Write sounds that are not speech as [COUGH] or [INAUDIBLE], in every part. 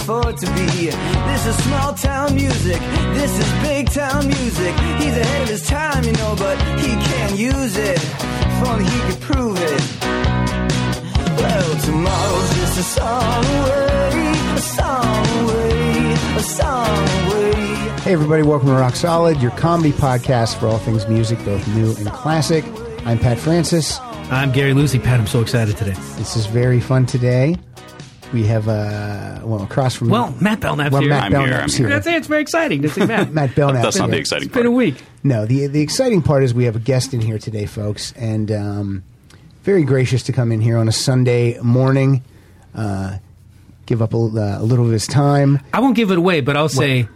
afford to be. This is small town music. This is big town music. He's ahead of his time, you know, but he can't use it. If only he could prove it. Well, tomorrow's just a song away, a song away, a song away. Hey, everybody, welcome to Rock Solid, your comedy podcast for all things music, both new and classic. I'm Pat Francis. I'm Gary Lucy. Pat, I'm so excited today. This is very fun today. We have, uh, well, across from. Well, Matt Belknap's well, here. Matt I'm here, Belknap's I'm here. That's it. It's very exciting to see Matt. [LAUGHS] Matt Belknap. That's not the Yeah. exciting It's been a week. No, the the exciting part is we have a guest in here today, folks, and um, very gracious to come in here on a Sunday morning, uh, give up a, uh, a little of his time. I won't give it away, but I'll say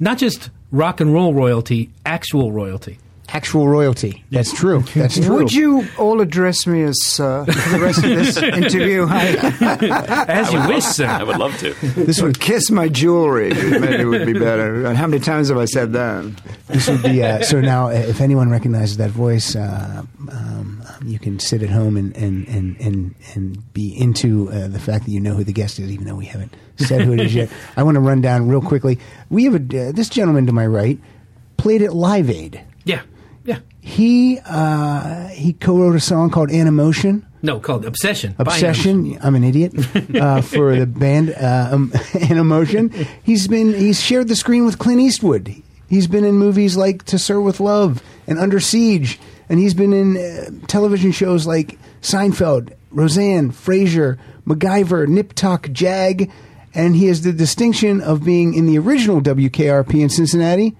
not just rock and roll royalty, actual royalty. Actual royalty. That's true. That's true. Would you all address me as sir for the rest of this [LAUGHS] interview? [LAUGHS] As you wish, sir. I would love to. This would kiss my jewelry. Maybe it would be better. And how many times have I said that? this would be uh, so now. uh, If anyone recognizes that voice, uh, um, you can sit at home and and and and, and be into uh, the fact that you know who the guest is, even though we haven't said who it is yet. [LAUGHS] I want to run down real quickly. We have a, uh, this gentleman to my right played at Live Aid. Yeah. He uh, he co-wrote a song called "Animotion." No, called Obsession. Obsession. I'm an idiot uh, [LAUGHS] for the band uh, um, [LAUGHS] Animotion. He's been he's shared the screen with Clint Eastwood. He's been in movies like To Sir with Love and Under Siege, and he's been in uh, television shows like Seinfeld, Roseanne, Frasier, MacGyver, Nip Tuck, Jag, and he has the distinction of being in the original WKRP in Cincinnati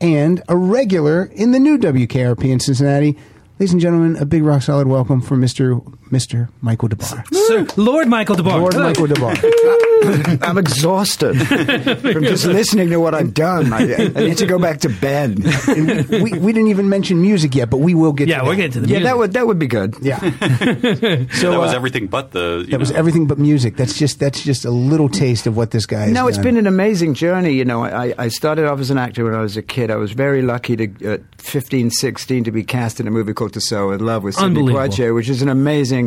and a regular in the new WKRP in Cincinnati. Ladies and gentlemen, a big rock solid welcome for Mr. Mr. Michael Des Barres. [LAUGHS] Sir, Lord Michael Des Barres. Lord Michael Des Barres. [LAUGHS] I'm exhausted [LAUGHS] from just listening to what I've done. I, I need to go back to bed. And we, we didn't even mention music yet, but we will get Yeah, to we're that. getting to the Yeah, music. that would that would be good. Yeah. so that was uh, everything but the. You that was everything but music. That's just that's just a little taste of what this guy has No, it's done. been an amazing journey. You know, I, I started off as an actor when I was a kid. I was very lucky to, at 15, 16, to be cast in a movie called To Sir with Love with Sidney Unbelievable. Poitier, which is an amazing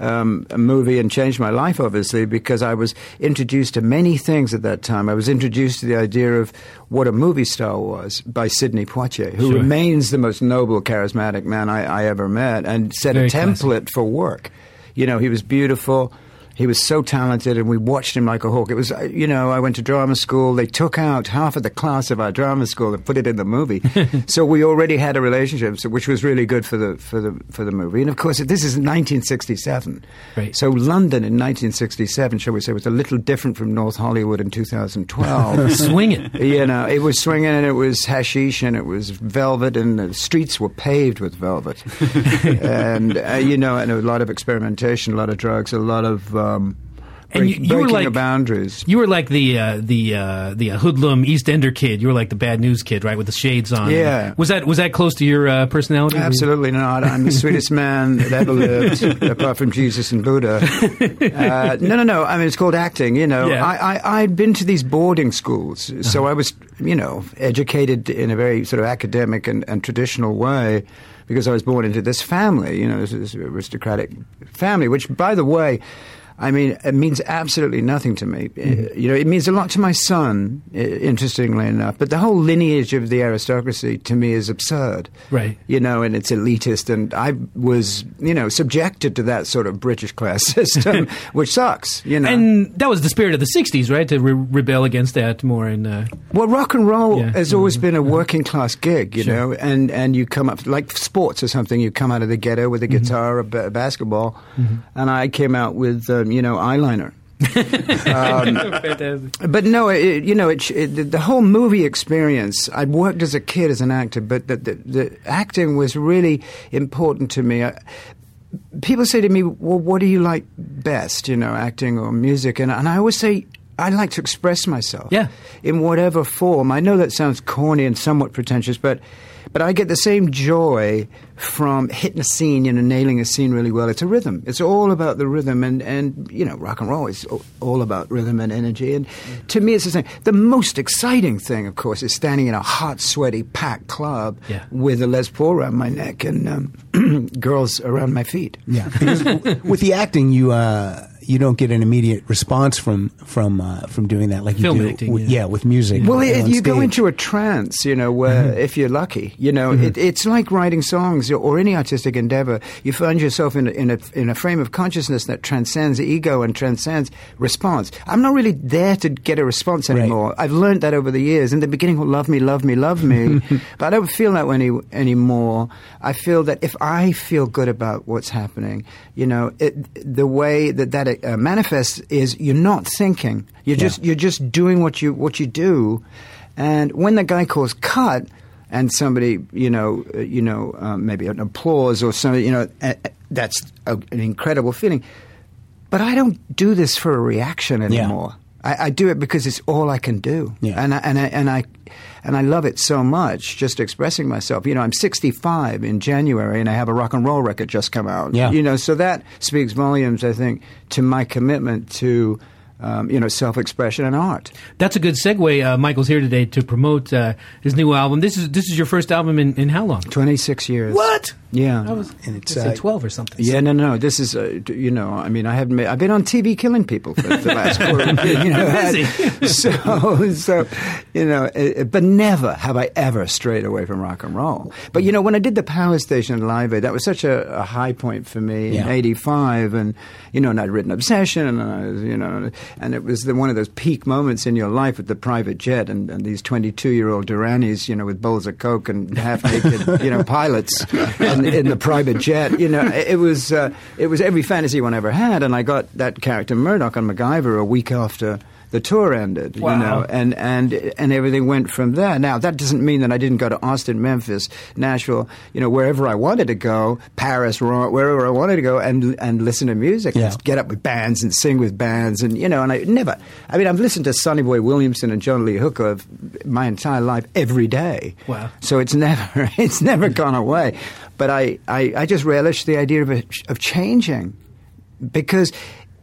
um, movie and changed my life, obviously, because I was introduced to many things at that time. I was introduced to the idea of what a movie star was by Sidney Poitier, who Sure. remains the most noble, charismatic man I, I ever met and set Very a classic. template for work. You know, he was beautiful. He was so talented, and we watched him like a hawk. It was, uh, you know, I went to drama school. They took out half of the class of our drama school and put it in the movie. [LAUGHS] so we already had a relationship, so, which was really good for the for the for the movie. And of course, this is 1967. Right. So London in 1967, shall we say, was a little different from North Hollywood in 2012. [LAUGHS] Swing it. [LAUGHS] You know, it was swinging and it was hashish and it was velvet and the streets were paved with velvet. and, uh, you know, and a lot of experimentation, a lot of drugs, a lot of um, And you- break- you were breaking like- of boundaries. You were like the uh, the uh, the uh, hoodlum East Ender kid. You were like the bad news kid, right, with the shades on. Yeah. Was that was that close to your uh, personality? Absolutely not. I'm the sweetest [LAUGHS] man that ever lived, [LAUGHS] apart from Jesus and Buddha. Uh, no, no, no. I mean, it's called acting. You know, Yeah. I, I, I'd been to these boarding schools, so I was, you know, educated in a very sort of academic and, and traditional way because I was born into this family. You know, this, this aristocratic family, which, by the way. I mean, it means absolutely nothing to me. Uh, You know, it means a lot to my son, interestingly enough. But the whole lineage of the aristocracy to me is absurd Right. you know, and it's elitist. And I was, you know, subjected to that sort of British class [LAUGHS] system, [LAUGHS] which sucks, you know. And that was the spirit of the '60s, right? To re- rebel against that more. In uh, well, rock and roll Yeah. has always been a working class gig, you Sure. know, and, and you come up, like sports or something, you come out of the ghetto with a Mm-hmm. guitar, a, ba- basketball, and I came out with, um, you know, eyeliner. [LAUGHS] Um, but no, it, you know, it, it, the- the whole movie experience. I'd worked as a kid as an actor, but the, the, the acting was really important to me. I, people say to me, "Well, what do you like best? You know, acting or music?" And, and I always say. I like to express myself, Yeah. in whatever form. I know that sounds corny and somewhat pretentious, but but I get the same joy from hitting a scene, you know, nailing a scene really well. It's a rhythm. It's all about the rhythm, and and you know, rock and roll is all about rhythm and energy. And to me, it's the same. The most exciting thing, of course, is standing in a hot, sweaty, packed club Yeah. with a Les Paul around my neck and um, [CLEARS THROAT] girls around my feet. Yeah, [LAUGHS] with the acting, you uh, you don't get an immediate response from from uh, from doing that like you do. acting, with, yeah. yeah. with music. Well, it, you go into a trance, you know, where if you're lucky, you know, it, it's like writing songs or, or any artistic endeavor. You find yourself in a, in a in a frame of consciousness that transcends ego and transcends response. I'm not really there to get a response Right. anymore. I've learned that over the years. In the beginning, well, love me, love me, love me, [LAUGHS] but I don't feel that way any, anymore. I feel that if I feel good about what's happening, you know, it, the way that that uh, manifests is you're not thinking. You're Yeah. just you're just doing what you what you do, and when the guy calls cut, and somebody you know uh, you know um, maybe an applause or something you know that's a, an incredible feeling. But I don't do this for a reaction anymore. I, I do it because it's all I can do, Yeah. and I, and I, and I and I love it so much. Just expressing myself. You know, I'm 65 in January, and I have a rock and roll record just come out. Yeah. You know, so that speaks volumes, I think, to my commitment to. Um, you know, self-expression and art. That's a good segue. Uh, Michael's here today to promote uh, his new album. This is this is your first album in, in how long? Twenty-six years. What? Yeah. I was And it's, I uh, twelve or something. Yeah, no, no. This is, uh, you know, I mean, I haven't. Made, I've been on TV killing people for the last quarter. [LAUGHS] You know, Busy. [LAUGHS] so, so, you know, uh, but never have I ever strayed away from rock and roll. But you know, when I did the Power Station Live Aid, that was such a, a high point for me in '85, and you know, and I'd written Obsession, and I was, you know, and it was the, one of those peak moments in your life with the private jet and, and these 22 year old Duranis, you know, with bowls of coke and half naked, you know, pilots in, in the private jet. You know, it, was uh, it was every fantasy one ever had, and I got that character Murdoch on MacGyver a week after. The tour ended, Wow. you know, and, and and everything went from there. Now that doesn't mean that I didn't go to Austin, Memphis, Nashville, you know, wherever I wanted to go, Paris, Rome, wherever I wanted to go, and and listen to music, Yeah. and get up with bands and sing with bands, and you know, and I never. I mean, I've listened to Sonny Boy Williamson and John Lee Hooker my entire life every day. Wow. So it's never [LAUGHS] it's never gone away. But I, I, I just relish the idea of a, of changing because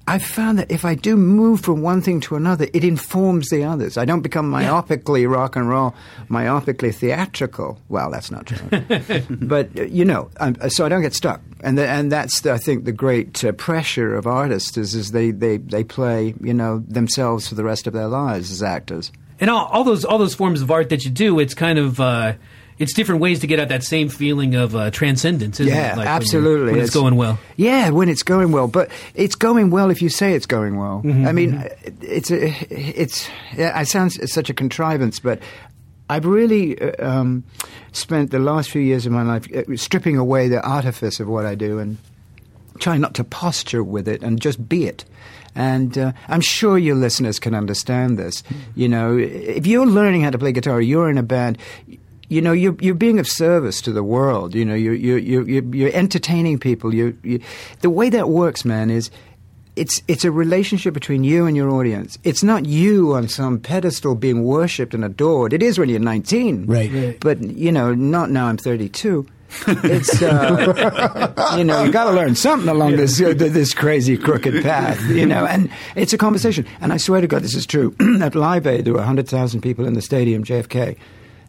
I found that if I do move from one thing to another, it informs the others. I don't become myopically rock and roll, myopically theatrical. Well, that's not true. [LAUGHS] but uh, you know, I'm, so I don't get stuck, and the, and that's the, I think the great uh, pressure of artists is is they, they they play you know themselves for the rest of their lives as actors. And all, all those all those forms of art that you do, it's kind of uh, it's different ways to get at that same feeling of uh, transcendence. Isn't Yeah, it? Like absolutely. When it's, going well. Yeah, when it's going well, but it's going well if you say it's going well. Mm-hmm, I mean, it's a, it's. Yeah, I sound such a contrivance, but I've really uh, um, spent the last few years of my life uh, stripping away the artifice of what I do and trying not to posture with it and just be it. And uh, I'm sure your listeners can understand this. You know, if you're learning how to play guitar, you're in a band. You know, you're, you're being of service to the world. You know, you're, you're, you're, you're- you're entertaining people. You, you, the way that works, man, is it's, it's a relationship between you and your audience. It's not you on some pedestal being worshipped and adored. It is when you're 19. Right. Right. But, you know, not now I'm 32. It's uh, [LAUGHS] you know you got to learn something along this uh, this crazy crooked path, you know. And it's a conversation. And I swear to God, this is true. [CLEARS THROAT] At Live Aid, there were hundred thousand people in the stadium, JFK,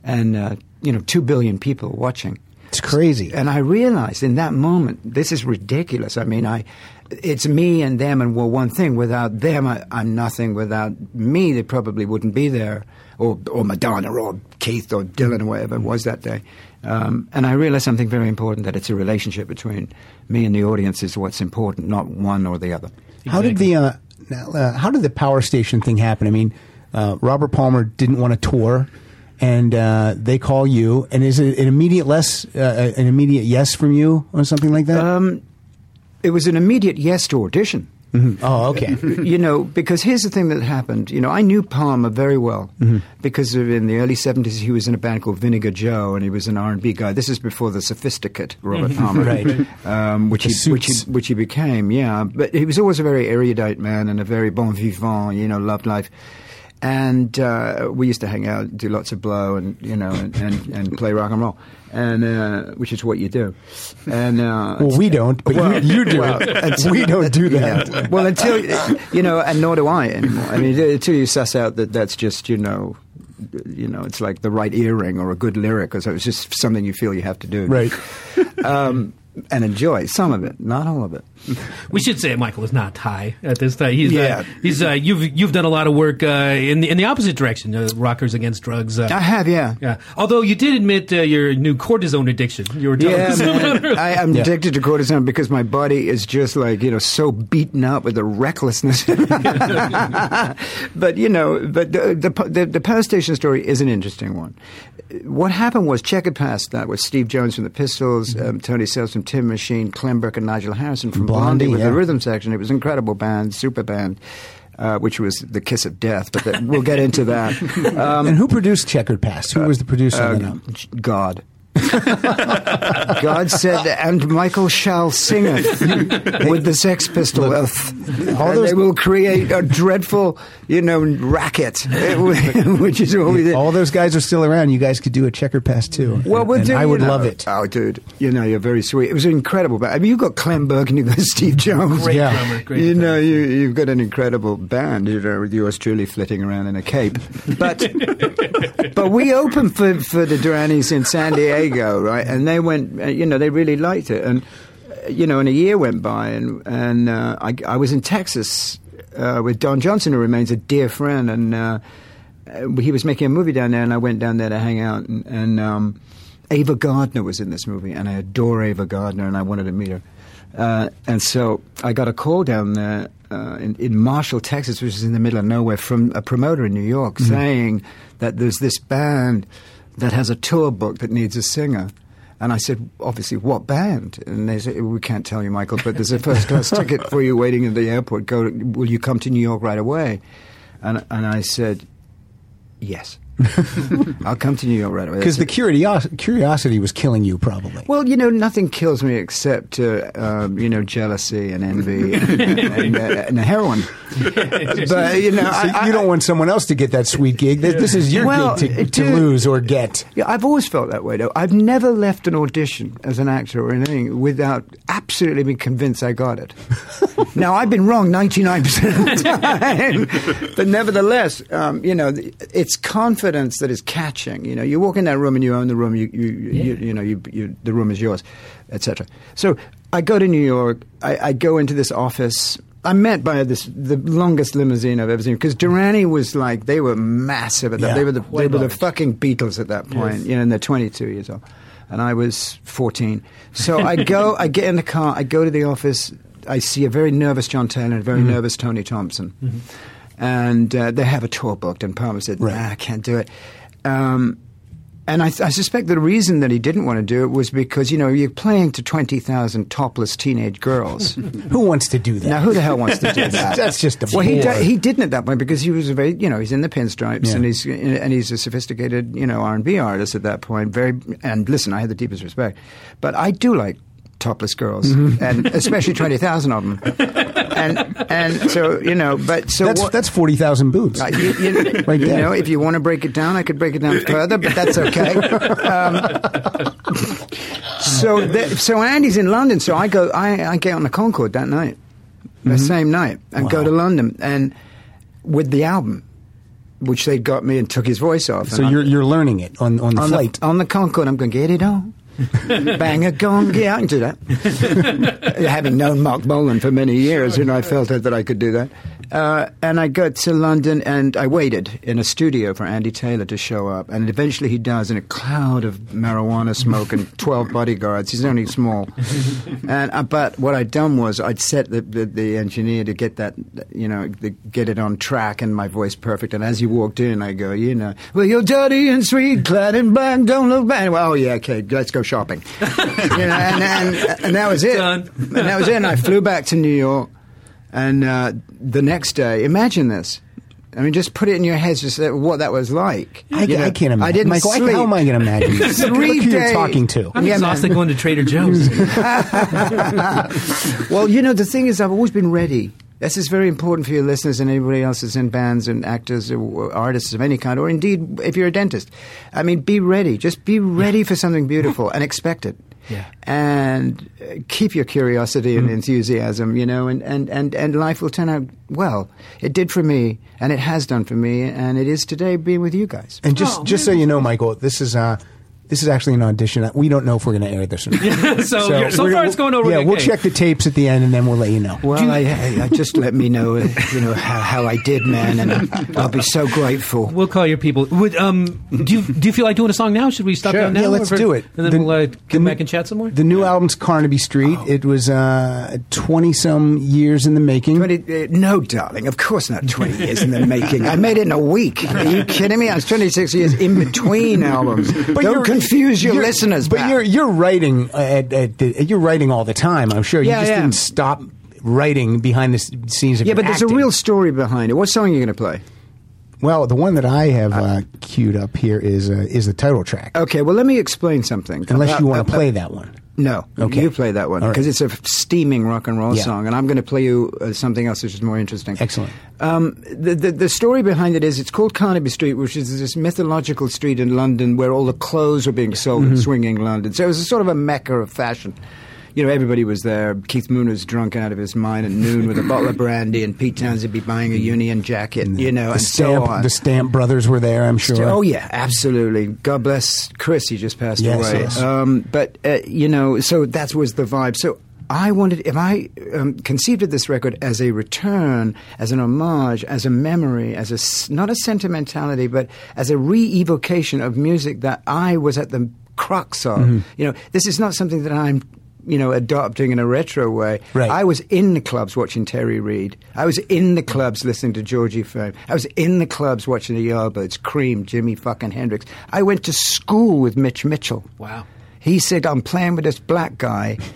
and uh, you know two billion people watching. It's crazy. And I realized in that moment, this is ridiculous. I mean, I, it's me and them, and we're one thing. Without them, I, I'm nothing. Without me, they probably wouldn't be there, or or Madonna, or Keith, or Dylan, or whatever it was that day. Um, and I realized something very important: that it's a relationship between me and the audience is what's important, not one or the other. How did the uh, uh, how did the power station thing happen? I mean, uh, Robert Palmer didn't want to tour, and uh, they call you, and is it an immediate less, uh, an immediate yes from you, or something like that? Um, it was an immediate yes to audition. oh, okay. [LAUGHS] you know, because here's the thing that happened. You know, I knew Palmer very well because of, in the early '70s he was in a band called Vinegar Joe, and he was an R&B guy. This is before the sophisticate Robert Palmer, [LAUGHS] Right. Um, which he which he which he became. Yeah, but he was always a very erudite man and a very bon vivant. You know, loved life. And uh, we used to hang out, do lots of blow, and you know, and, and, and play rock and roll, and uh, which is what you do. And uh, Well, we don't, but Well, you, you do well, it. We don't do that. yeah. Well, until you know, and nor do I anymore. I mean, until you suss out that that's just you know, you know, it's like the right earring or a good lyric, or so it's just something you feel you have to do, Right. Um, and enjoy some of it, not all of it. [LAUGHS] We should say Michael is not high at this time. He's Yeah. uh, he's uh, you've you've done a lot of work uh, in the in the opposite direction, uh, rockers against drugs. Uh, I have, yeah. yeah. Although you did admit uh, your new cortisone addiction. You were telling Yeah, man. about [LAUGHS] I am Yeah. addicted to cortisone because my body is just like you know so beaten up with the recklessness. [LAUGHS] but you know, but the, the the the power station story is an interesting one. What happened was Check Checkered Past that was Steve Jones from the Pistols, um, Tony Sales from Tin Machine, Clem Burke and Nigel Harrison from Blondie, Blondie, with yeah. the rhythm section. It was an incredible band, super band. Uh, which was the kiss of death, but that, we'll get into that. [LAUGHS] Um, and who produced Checkered Past? Who was the producer uh, of the? God. [LAUGHS] God said, and Michael shall singeth with the Sex Pistols, all and those- they will create a dreadful, you know, racket, [LAUGHS] which is what we did. All those guys are still around. You guys could do a Checkered Past too. Well, we'll and do, I would know. love it. Oh, dude, you know, you're very sweet. It was incredible. But I mean, you've got Clem Burke and you've got [LAUGHS] Steve Jones. Great Yeah. drummer. Great you know, you, you've got an incredible band. You know, with yours truly flitting around in a cape. But but we opened for for the Duranis in San Diego, right? And they went. uh, You know, they really liked it. And uh, you know, and a year went by, and and uh, I, I was in Texas uh, with Don Johnson, who remains a dear friend, and. Uh, uh, he was making a movie down there, and I went down there to hang out. And, and um, Ava Gardner was in this movie, and I adore Ava Gardner, and I wanted to meet her. Uh, and so I got a call down there uh, in, in Marshall, Texas, which is in the middle of nowhere, from a promoter in New York, saying that there's this band that has a tour book that needs a singer. And I said, obviously, what band? And they said, we can't tell you, Michael, but there's a first class [LAUGHS] ticket for you waiting at the airport. Go, to, will you come to New York right away? And, and I said, yes. [LAUGHS] I'll come to New York right away. Because the That's curiosity, curiosity was killing you, probably. Well, you know, nothing kills me except, uh, um, you know, jealousy and envy [LAUGHS] and, and, uh, and heroin. [LAUGHS] but, you know, So I, you don't I- want someone else to get that sweet gig. This, this is your Well, gig to, to dude- lose or get. Yeah, I've always felt that way, though. I've never left an audition as an actor or anything without absolutely being convinced I got it. now, I've been wrong 99% of the time. but nevertheless, um, you know, it's confidence that is catching. You know, you walk in that room and you own the room, you, you, you, you know, you, you, the room is yours, etc. So I go to New York, I, I go into this office. I'm met by this the longest limousine I've ever seen because Durrani was like they were massive at that. Yeah, they were the they were the fucking Beatles at that point, you know, and they're 22 years old. And I was 14. So I go, I get in the car, I go to the office, I see a very nervous John Taylor and a very Mm-hmm. nervous Tony Thompson. And uh, they have a tour booked, and Palmer said, Right. nah, I can't do it. Um, and I, I suspect the reason that he didn't want to do it was because, you know, you're playing to 20,000 topless teenage girls. [LAUGHS] Who wants to do that? Now, who the hell wants to do [LAUGHS] that? That's just a well. He he didn't at that point because he was a very you know he's in the pinstripes Yeah. and he's and he's a sophisticated you know R and B artist at that point. Very and listen, I had the deepest respect, but I do like topless girls Mm-hmm. and especially twenty thousand of them. And and so you know, but so that's what, that's forty thousand boots. uh, you, you- [LAUGHS] Right you there. know, if you want to break it down, I could break it down further, but that's okay. Um, so, the, so Andy's in London. So I go, I, I get on the Concorde that night, the same night, and go Mm-hmm. To London, and with the album, which they got me and took his voice off. so you're you're learning it on on the on flight. The, on the Concorde, I'm going to get it on. [LAUGHS] Bang a gong, yeah, I can do that. [LAUGHS] Having known Marc Bolan for many years, you know, I felt that I could do that. Uh, and I got to London and I waited in a studio for Andy Taylor to show up. And eventually he does in a cloud of marijuana smoke and [LAUGHS] 12 bodyguards. He's only small. and uh, But what I'd done was I'd set the, the, the engineer to get that, you know, the, get it on track and my voice perfect. And as he walked in, I go, you know, well, you're dirty and sweet, clad in black, don't look bad. Well, oh, yeah, okay, let's go shopping. [LAUGHS] you know, and, and, and that was it. Done. And that was it. And I flew back to New York. And uh, the next day, imagine this. I mean, just put it in your heads, just that- what that was like. I, You know, I can't imagine. I didn't Michael, I- sleep. how am I going to imagine? this? Three [LAUGHS] Look who you're days. talking to. I'm Yeah, exhausted man. going to Trader Joe's. [LAUGHS] well, you know, the thing is, I've always been ready. This is very important for your listeners and anybody else that's in bands and actors or artists of any kind, or indeed if you're a dentist. I mean, be ready. Just be ready for something beautiful and expect it. Yeah. And uh, keep your curiosity and enthusiasm, you know, and, and, and, and life will turn out well. It did for me, and it has done for me, and it is today being with you guys. And just Oh, just so you know, Michael, this is uh, This is actually an audition. We don't know if we're going to air this or not. [LAUGHS] so you're- so far gonna- it's going over. Yeah, we'll check the tapes at the end, and then we'll let you know. Well, I, I, I just let me know, uh, you know, how, how I did, man, and I'll be so grateful. We'll call your people. Would um do you do you feel like doing a song now? Should we stop Sure. down now? Yeah, let's Or- do it. and then The- we'll uh, come new- back and chat some more. The new album's Carnaby Street. It was uh, twenty some years in the making. 20, uh, no, darling, of course not 20 years in the [LAUGHS] making. I made it in a week. Are you kidding me? I was 26 years in between albums. But Don't you're- confuse your you're- listeners, But you're you're writing at, at the, you're writing all the time. I'm sure you Yeah, just yeah. didn't stop writing behind the scenes of Yeah, but there's acting. a real story behind it. What song are you going to play? Well, the one that I have uh, queued up here is uh, is the title track. Okay, well, let me explain something. Unless About- you want uh, to play that one. No, Okay. you play that one All right. because it's a steaming rock and roll Yeah. song, and I'm going to play you uh, something else which is more interesting. Excellent. Um, the, the the story behind it is it's called Carnaby Street, which is this mythological street in London where all the clothes were being sold Mm-hmm. in swinging London. So it was a sort of a mecca of fashion. You know, everybody was there. Keith Moon was drunk out of his mind at noon with a bottle of brandy, and Pete Townshend be buying a Union jacket. You know, the and stamp so on. the stamp brothers were there. I'm sure. Oh yeah, absolutely. God bless Chris. He just passed Yes, away. yes. Um, but uh, you know, so that was the vibe. So I wanted, if I um, conceived of this record as a return, as an homage, as a memory, as a not a sentimentality, but as a re-evocation of music that I was at the crux of. Mm-hmm. You know, this is not something that I'm. You know, adopting in a retro way. Right. I was in the clubs watching Terry Reid. I was in the clubs listening to Georgie Fame. I was in the clubs watching the Yardbirds, Cream, Jimi fucking Hendrix. I went to school with Mitch Mitchell. Wow. He said, I'm playing with this black guy. [LAUGHS]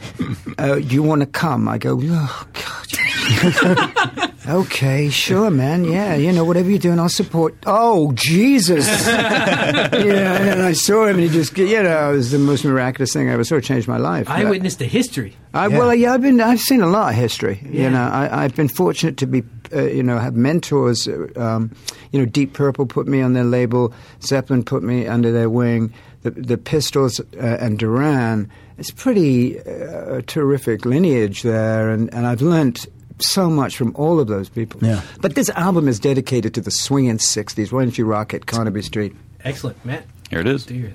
Uh, you want to come? I go, oh, God. [LAUGHS] okay, sure, man. Yeah, you know, whatever you're doing, I'll support. Oh, Jesus. [LAUGHS] yeah, and then I saw him and he just, you know, it was the most miraculous thing I ever saw. It changed my life. I Yeah. witnessed the history. I, Yeah. Well, yeah, I've been, I've seen a lot of history. Yeah. You know, I, I've been fortunate to be, uh, you know, have mentors. uh, Um, you know, Deep Purple put me on their label. Zeppelin put me under their wing. The, the Pistols uh, and Duran. It's pretty uh, terrific lineage there, and, and I've learnt so much from all of those people. Yeah. But this album is dedicated to the swinging '60s. Why don't you rock it, Carnaby Street? Excellent, Matt. Here it is. Do your-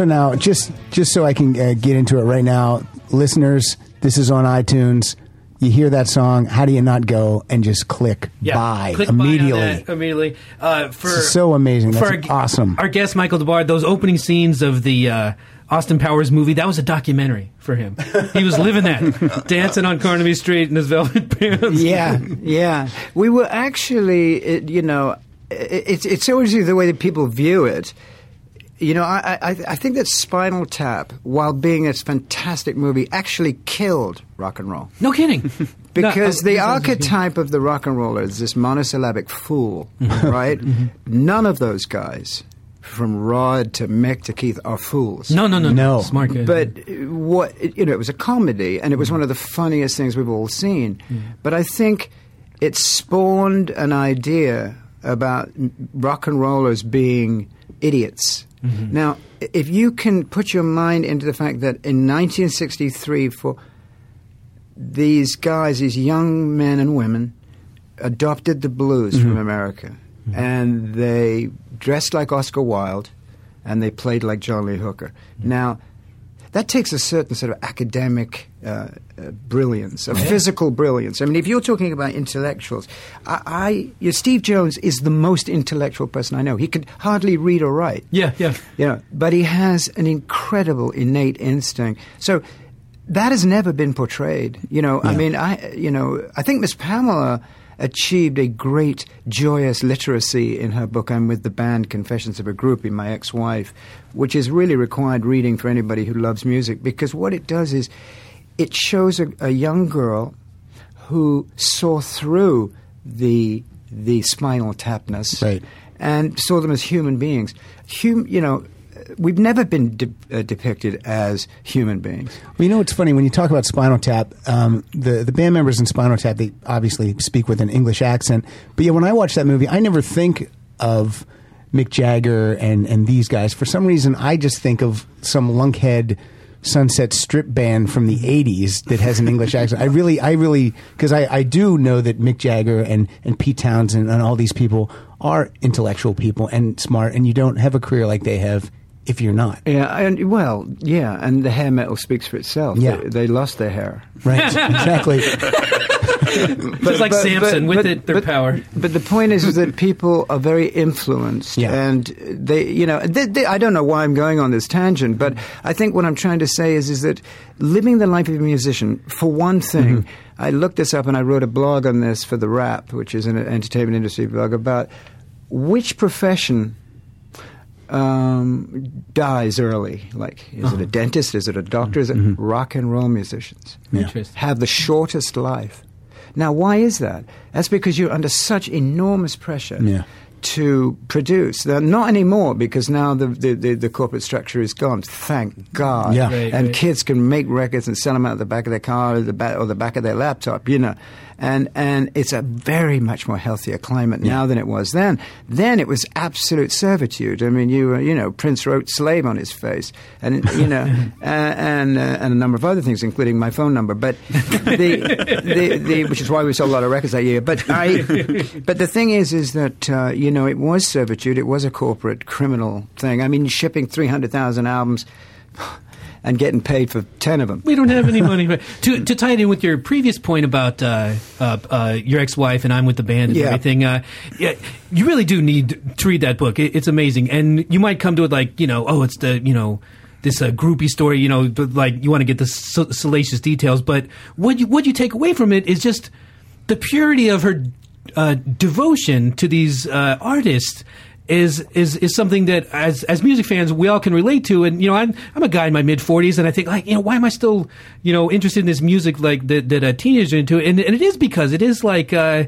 were. So now, just just so I can uh, get into it right now, listeners, this is on iTunes. You hear that song, how do you not go and just click Yeah, buy click buy on immediately? that immediately. Uh, for This is so amazing. That's for our, awesome. Our guest Michael Des Barres, those opening scenes of the uh, Austin Powers movie, that was a documentary for him. He was living that, [LAUGHS] dancing on Carnaby Street in his velvet [LAUGHS] pants. yeah, yeah. We were actually, it, you know, it, it's it's always the way that people view it. You know, I, I I think that Spinal Tap, while being a fantastic movie, actually killed rock and roll No kidding. [LAUGHS] because No, the uh, archetype of the rock and roller is this monosyllabic fool, [LAUGHS] mhm. right? Mhm. None of those guys, from Rod to Mick to Keith, are fools. No, no, no, No. Smart guy. But what you know, it was a comedy, and it was mm-hmm. one of the funniest things we've all seen. Mm-hmm. But I think it spawned an idea about rock and rollers being idiots. Mm-hmm. Now, if you can put your mind into the fact that in 1963, for these guys, these young men and women, adopted the blues from mm-hmm. America, mm-hmm. and they dressed like Oscar Wilde, and they played like John Lee Hooker. Now, that takes a certain sort of academic uh, uh, brilliance, a physical brilliance. I mean, if you're talking about intellectuals, I, I you know, Steve Jones is the most intellectual person I know. He could hardly read or write. Yeah, yeah. You know, but he has an incredible innate instinct. So that has never been portrayed. You know, I mean, I you know, I think Miss Pamela achieved a great joyous literacy in her book I'm with the band Confessions of a Groupie, my ex-wife, which is really required reading for anybody who loves music because what it does is it shows a, a young girl who saw through the the spinal tapness Right. and saw them as human beings. Hum, you know, we've never been de- uh, depicted as human beings. Well, you know what's funny when you talk about Spinal Tap, um, the the band members in Spinal Tap they obviously speak with an English accent, but yeah, when I watch that movie, I never think of Mick Jagger and and these guys. For some reason, I just think of some lunkhead Sunset Strip band from the '80s that has an English accent. I really, I really, because I, I do know that Mick Jagger and and Pete Townshend and all these people are intellectual people and smart, and you don't have a career like they have if you're not. Yeah, and well, yeah, and the hair metal speaks for itself. Yeah. they, they lost their hair. Right? [LAUGHS] exactly. but, Just like Samson with it, their but- power. But the point is, is that people are very influenced, Yeah. and they, you know, they, they, I don't know why I'm going on this tangent, but I think what I'm trying to say is, is that living the life of a musician, for one thing, mm-hmm. I looked this up and I wrote a blog on this for the Wrap, which is an entertainment industry blog about which profession um, dies early. Like, is it a dentist? Is it a doctor? Is it rock and roll musicians? Interesting. have the shortest life. Now, why is that? That's because you're under such enormous pressure Yeah. to produce. Now, not anymore because now the, the, the, the corporate structure is gone. Thank God. Yeah. Right, and right. kids can make records and sell them out the back of their car or the back, or the back of their laptop, you know. And, and it's a very much more healthier climate now than it was then. Then it was absolute servitude. I mean, you, were, you know, Prince wrote slave on his face, and, you know, [LAUGHS] uh, and, uh, and a number of other things, including my phone number. But the, the, the, which is why we sold a lot of records that year. But I, but the thing is, is that, uh, you know, it was servitude. It was a corporate criminal thing. I mean, shipping 300,000 albums and getting paid for 10 of them. We don't have any money. to to tie it in with your previous point about uh, uh, uh, your ex-wife and I'm with the band and Yeah. everything, uh, yeah, you really do need to read that book. It, it's amazing, and you might come to it like you know, oh, it's the you know. This uh, groupie story, you know, but like you want to get the s- salacious details, but what you what you take away from it is just the purity of her uh, devotion to these uh, artists is is is something that as as music fans we all can relate to. And you know I'm I'm a guy in my mid 40s and I think like you know why am I still you know interested in this music like that that a teenager into? And and it is because it is like uh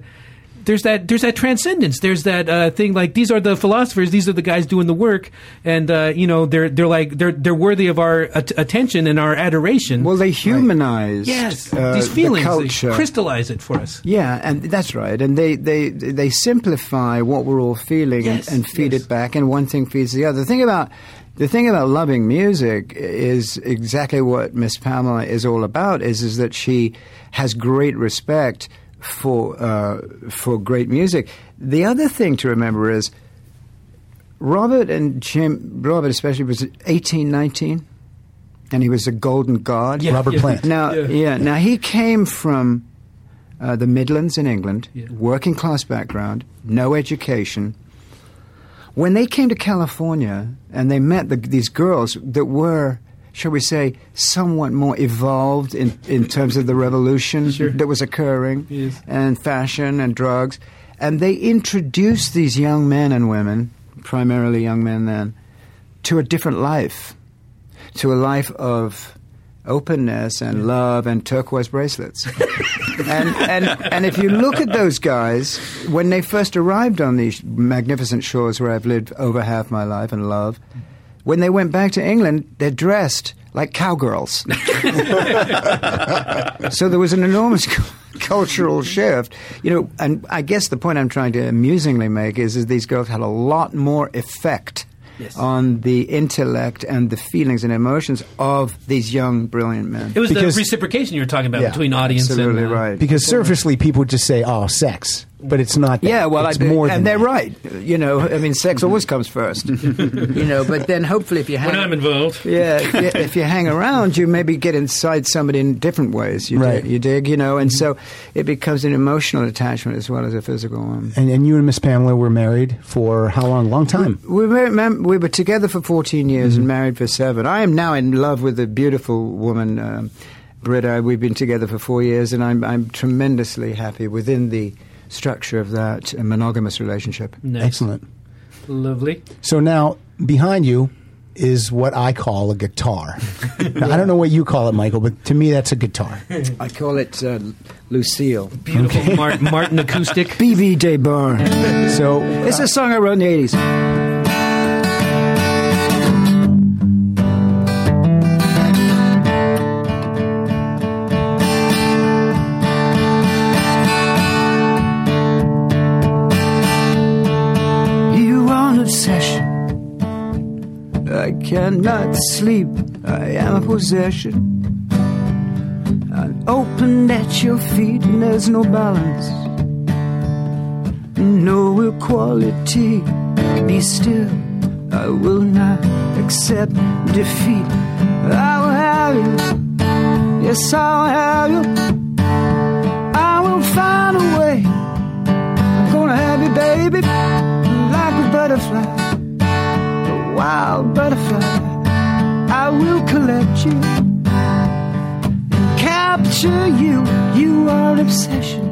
there's that there's that transcendence there's that uh, thing like these are the philosophers these are the guys doing the work and uh, you know they're they're like they're they're worthy of our at- attention and our adoration Well, they humanized yes uh, these feelings the they crystallize it for us Yeah, and that's right. And they, they, they simplify what we're all feeling Yes, and, and feed yes. it back, and one thing feeds the other. The thing about the thing about loving music is exactly what Miss Pamela is all about. Is is that she has great respect for uh, for great music. The other thing to remember is Robert and Jim. Robert especially was eighteen, nineteen, and he was a golden god. Yeah, Robert yeah. Plant. Now, Yeah. yeah. Now he came from uh, the Midlands in England, working class background, no education. When they came to California and they met the, these girls that were, shall we say, somewhat more evolved in, in terms of the revolution Sure. that was occurring, Yes. and fashion and drugs, and they introduced these young men and women, primarily young men then, to a different life to a life of openness and love and turquoise bracelets. [LAUGHS] and, and, and if you look at those guys, when they first arrived on these magnificent shores where I've lived over half my life and love, when they went back to England, they're dressed like cowgirls. [LAUGHS] so there was an enormous cultural shift, you know. And I guess the point I'm trying to amusingly make is, is these girls had a lot more effect Yes. on the intellect and the feelings and emotions of these young, brilliant men. it was Because- the reciprocation you were talking about Yeah, between audience Absolutely and uh, right. Because surfacely, people just say, "Oh, sex," but it's not. That. Yeah, well, it's I, more and than they're that. right. You know, I mean, sex always comes first. [LAUGHS] you know, but then hopefully, if you hang, When I'm involved. yeah, if you, [LAUGHS] if you hang around, you maybe get inside somebody in different ways. You Right. dig, you dig, you know, and so it becomes an emotional attachment as well as a physical one. And, and you and Miss Pamela were married for how long? Long time. We were, we were together for 14 years and married for seven. I am now in love with a beautiful woman, um, Britta. We've been together for four years, and I'm, I'm tremendously happy within the structure of that uh, monogamous relationship. Nice. Excellent. Lovely. So now behind you is what I call a guitar. [LAUGHS] Now, I don't know what you call it, Michael, but to me that's a guitar. I call it uh, Lucille. Beautiful Mar- Martin acoustic. BB Des Barres. So It's a song I wrote in the 80s. Cannot sleep. I am a possession. I'm open at your feet, and there's no balance no equality. Be still, I will not accept defeat. I will have you, yes, I'll have you. I will find a way. I'm gonna have you, baby, like a butterfly, wild butterfly. I will collect you, and capture you. You are an obsession.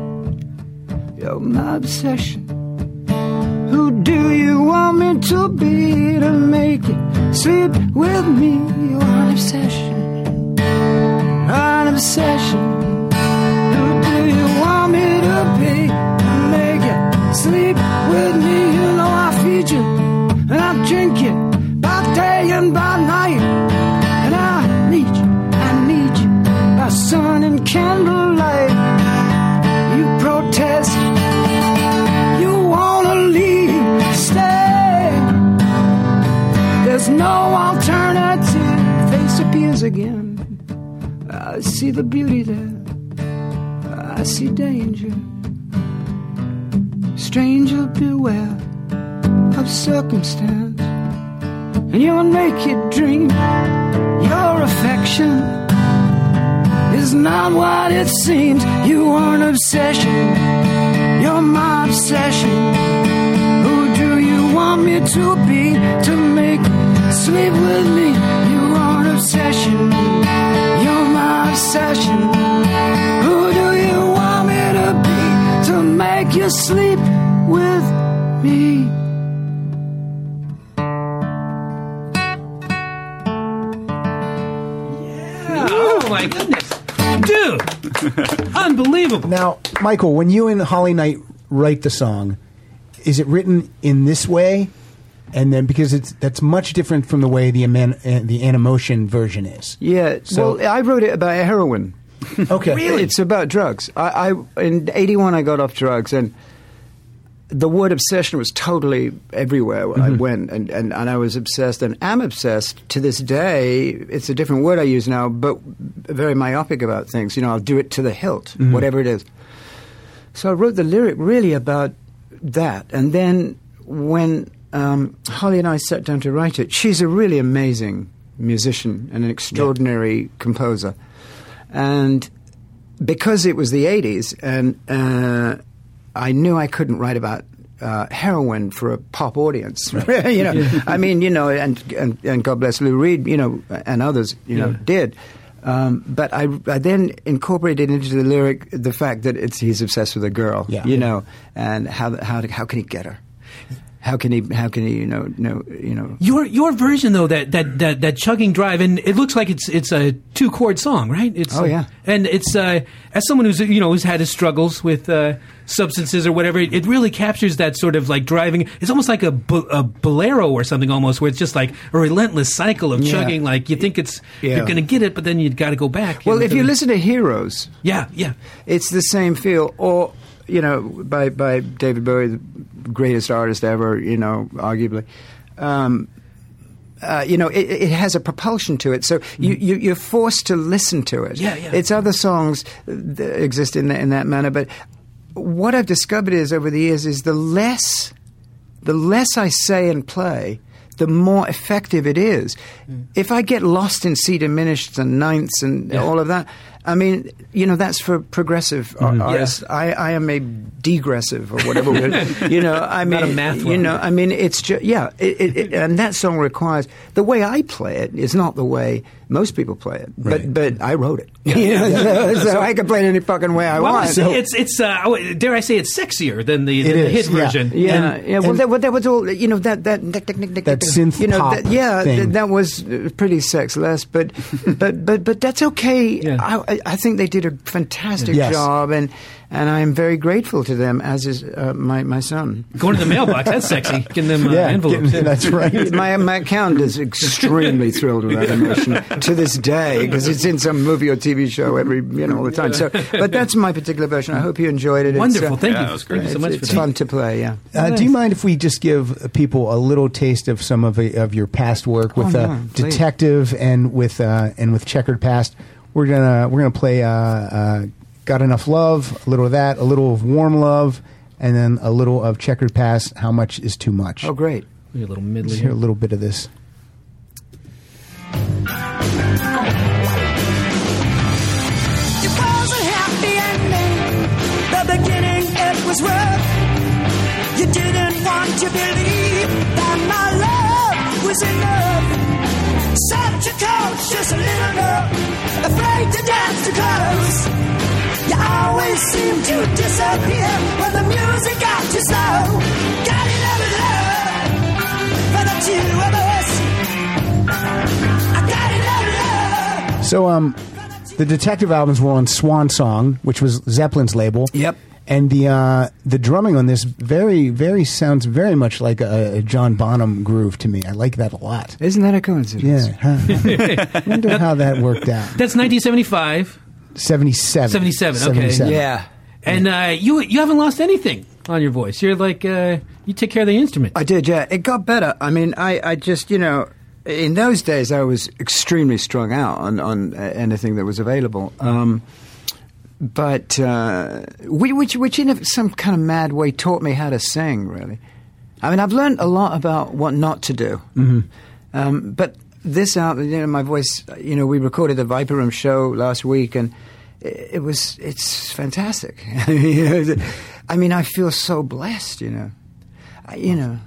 You're my obsession. Who do you want me to be to make it sleep with me? You're an obsession. An obsession. Who do you want me to be to make it sleep with me? You know I feed you see the beauty there. I see danger. Stranger, beware of circumstance. And your naked dream, your affection is not what it seems. You are an obsession. You're my obsession. Who do you want me to be to make sleep with me? You are an obsession. You're my obsession. Who do you want me to be to make you sleep with me? Oh my goodness, dude! [LAUGHS] Unbelievable. now, Michael, when you and Holly Knight write the song, is it written in this way? And then because it's that's much different from the way the aman, uh, the Animotion version is. Yeah, So- well, I wrote it about heroin. [LAUGHS] Okay, really? It's about drugs. I, I in '81 I got off drugs, and the word obsession was totally everywhere where I went, and, and, and I was obsessed, and am obsessed to this day. It's a different word I use now, but very myopic about things. You know, I'll do it to the hilt, whatever it is. So I wrote the lyric really about that, and then when um, Holly and I sat down to write it, she's a really amazing musician and an extraordinary composer, and because it was the '80s, and uh, I knew I couldn't write about. Uh, heroin for a pop audience, [LAUGHS] you know. [LAUGHS] I mean, you know, and, and and God bless Lou Reed, you know, and others, you know, did. Um, but I, I then incorporated into the lyric the fact that it's he's obsessed with a girl, Yeah. you know, and how how how can he get her? How can he how can he you know know you know Your your version though that, that, that, that chugging drive and it looks like it's it's a two chord song right it's Oh, yeah. and it's uh, as someone who's you know who's had his struggles with uh, substances or whatever it, it really captures that sort of like driving it's almost like a, bo- a bolero or something almost where it's just like a relentless cycle of Yeah. chugging like you think it's Yeah. you're gonna get it but then you've got to go back well if you listen to Heroes yeah yeah it's the same feel or you know by by David Bowie the greatest artist ever you know arguably um, uh, you know, it, it has a propulsion to it, so you, you, you're forced to listen to it. Yeah, yeah. It's other songs that exist in, that in that manner, but what I've discovered is over the years is the less the less I say and play, the more effective it is. If I get lost in C diminished and ninths and Yeah. all of that, I mean, you know, that's for progressive mm-hmm. ar- artists. I, I am a degressive or whatever. [LAUGHS] you know, I mean, Not a math you know, I mean, it's just yeah, it, it, it, and that song requires the way I play it is not the way most people play it, Right. but but I wrote it. [LAUGHS] You know, so, [LAUGHS] so I can play it any fucking way I Well, want. it's it's uh, dare I say it's sexier than the, the, the hit yeah. version. Yeah, And- yeah. Well, that, well, that was all. You know that that that, that, That synth You know, pop that, yeah, th- that was uh, pretty sexless, but [LAUGHS] but but but that's okay. Yeah. I, I- I think they did a fantastic Yes. job, and and I am very grateful to them, as is uh, my my son. Going to the mailbox, that's sexy. Getting them uh, yeah, envelopes. getting- that's right. My my account is extremely thrilled with that emotion to this day because it's in some movie or TV show every you know all the time. So, but that's my particular version. I hope you enjoyed it. It's, Wonderful. uh, Thank Yeah, you. it was great. Thank you so much it's for that. fun to play. Yeah. Uh, do you mind if we just give people a little taste of some of of your past work with Oh, uh, yeah, please. Detective and with uh, and with Checkered Past? We're gonna we're gonna play uh, uh, Got Enough Love, a little of that, a little of Warm Love, and then a little of Checkered Past. How much is too much? Oh, great. A little middly Let's hear here. a little bit of this. It was a happy ending. The beginning, it was rough. You didn't want to believe that my love was enough. Such a coach, just a little girl, afraid to dance too close. You always seem to disappear when the music got too slow. Got enough love for the two of us. I So, um, the Detective albums were on Swan Song, which was Zeppelin's label. Yep. And the uh, the drumming on this very very sounds very much like a, a John Bonham groove to me. I like that a lot. Isn't that a coincidence? Yeah. Huh. [LAUGHS] Wonder how that worked out. That's 1975, 77. 77, okay. Yeah. and uh, you you haven't lost anything on your voice. You're like uh, you take care of the instrument. I did, yeah. It got better. I mean, I, I just, you know, in those days I was extremely strung out on, on uh, anything that was available. Um, but uh, which, which in some kind of mad way taught me how to sing. Really, I mean, I've learned a lot about what not to do. Um, but this album, you know, my voice. You know, we recorded the Viper Room show last week, and it, it was it's fantastic. [LAUGHS] I mean, I feel so blessed. You know, I, you know.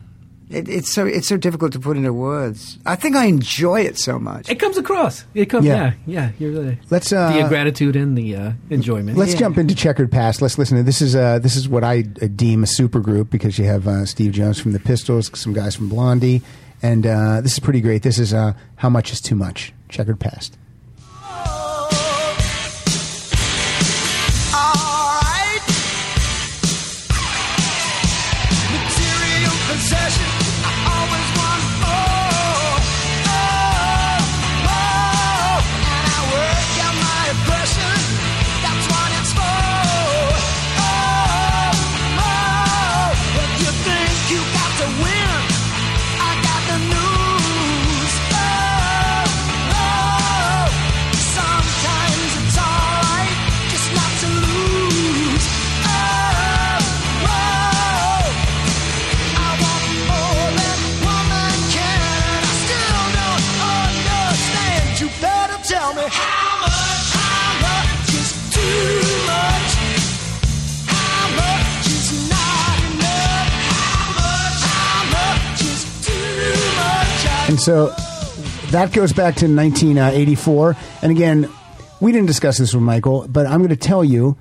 It, it's so it's so difficult to put into words. I think I enjoy it so much. It comes across. It comes. Yeah. Yeah, yeah. You're really, Let's, uh, the gratitude and the uh, enjoyment. Let's Yeah. jump into Checkered Past. Let's listen to this. Is uh, this is what I uh, deem a super group because you have uh, Steve Jones from the Pistols, some guys from Blondie, and uh, this is pretty great. This is uh, how much is too much. Checkered Past. And so that goes back to 1984. Uh, and again, we didn't discuss this with Michael, but I'm going to tell you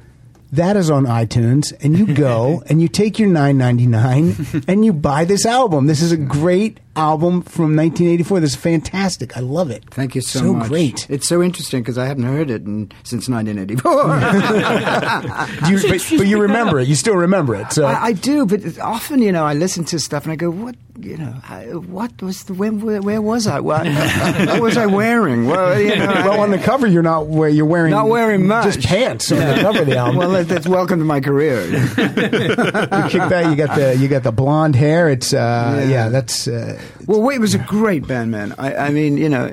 that is on iTunes, and you go [LAUGHS] and you take your 9.99 and you buy this album. This is a great album from 1984. This is fantastic. I love it. Thank you so, So much. great. It's so interesting because I haven't heard it in, since 1984. [LAUGHS] You, but, but you remember it. You still remember it. So I, I do, but often, you know, I listen to stuff and I go, "What, you know, I, what was the when? Where, where was I? What, what was I wearing? Well, you know, well, on the cover, you're not where you're wearing Not wearing much. just pants on the cover of the album. well, that- that's welcome to my career. [LAUGHS] you kick back. You got the you got the blonde hair. It's uh, yeah. Yeah. That's uh, Well, it was a great band, man. I, I mean, you know,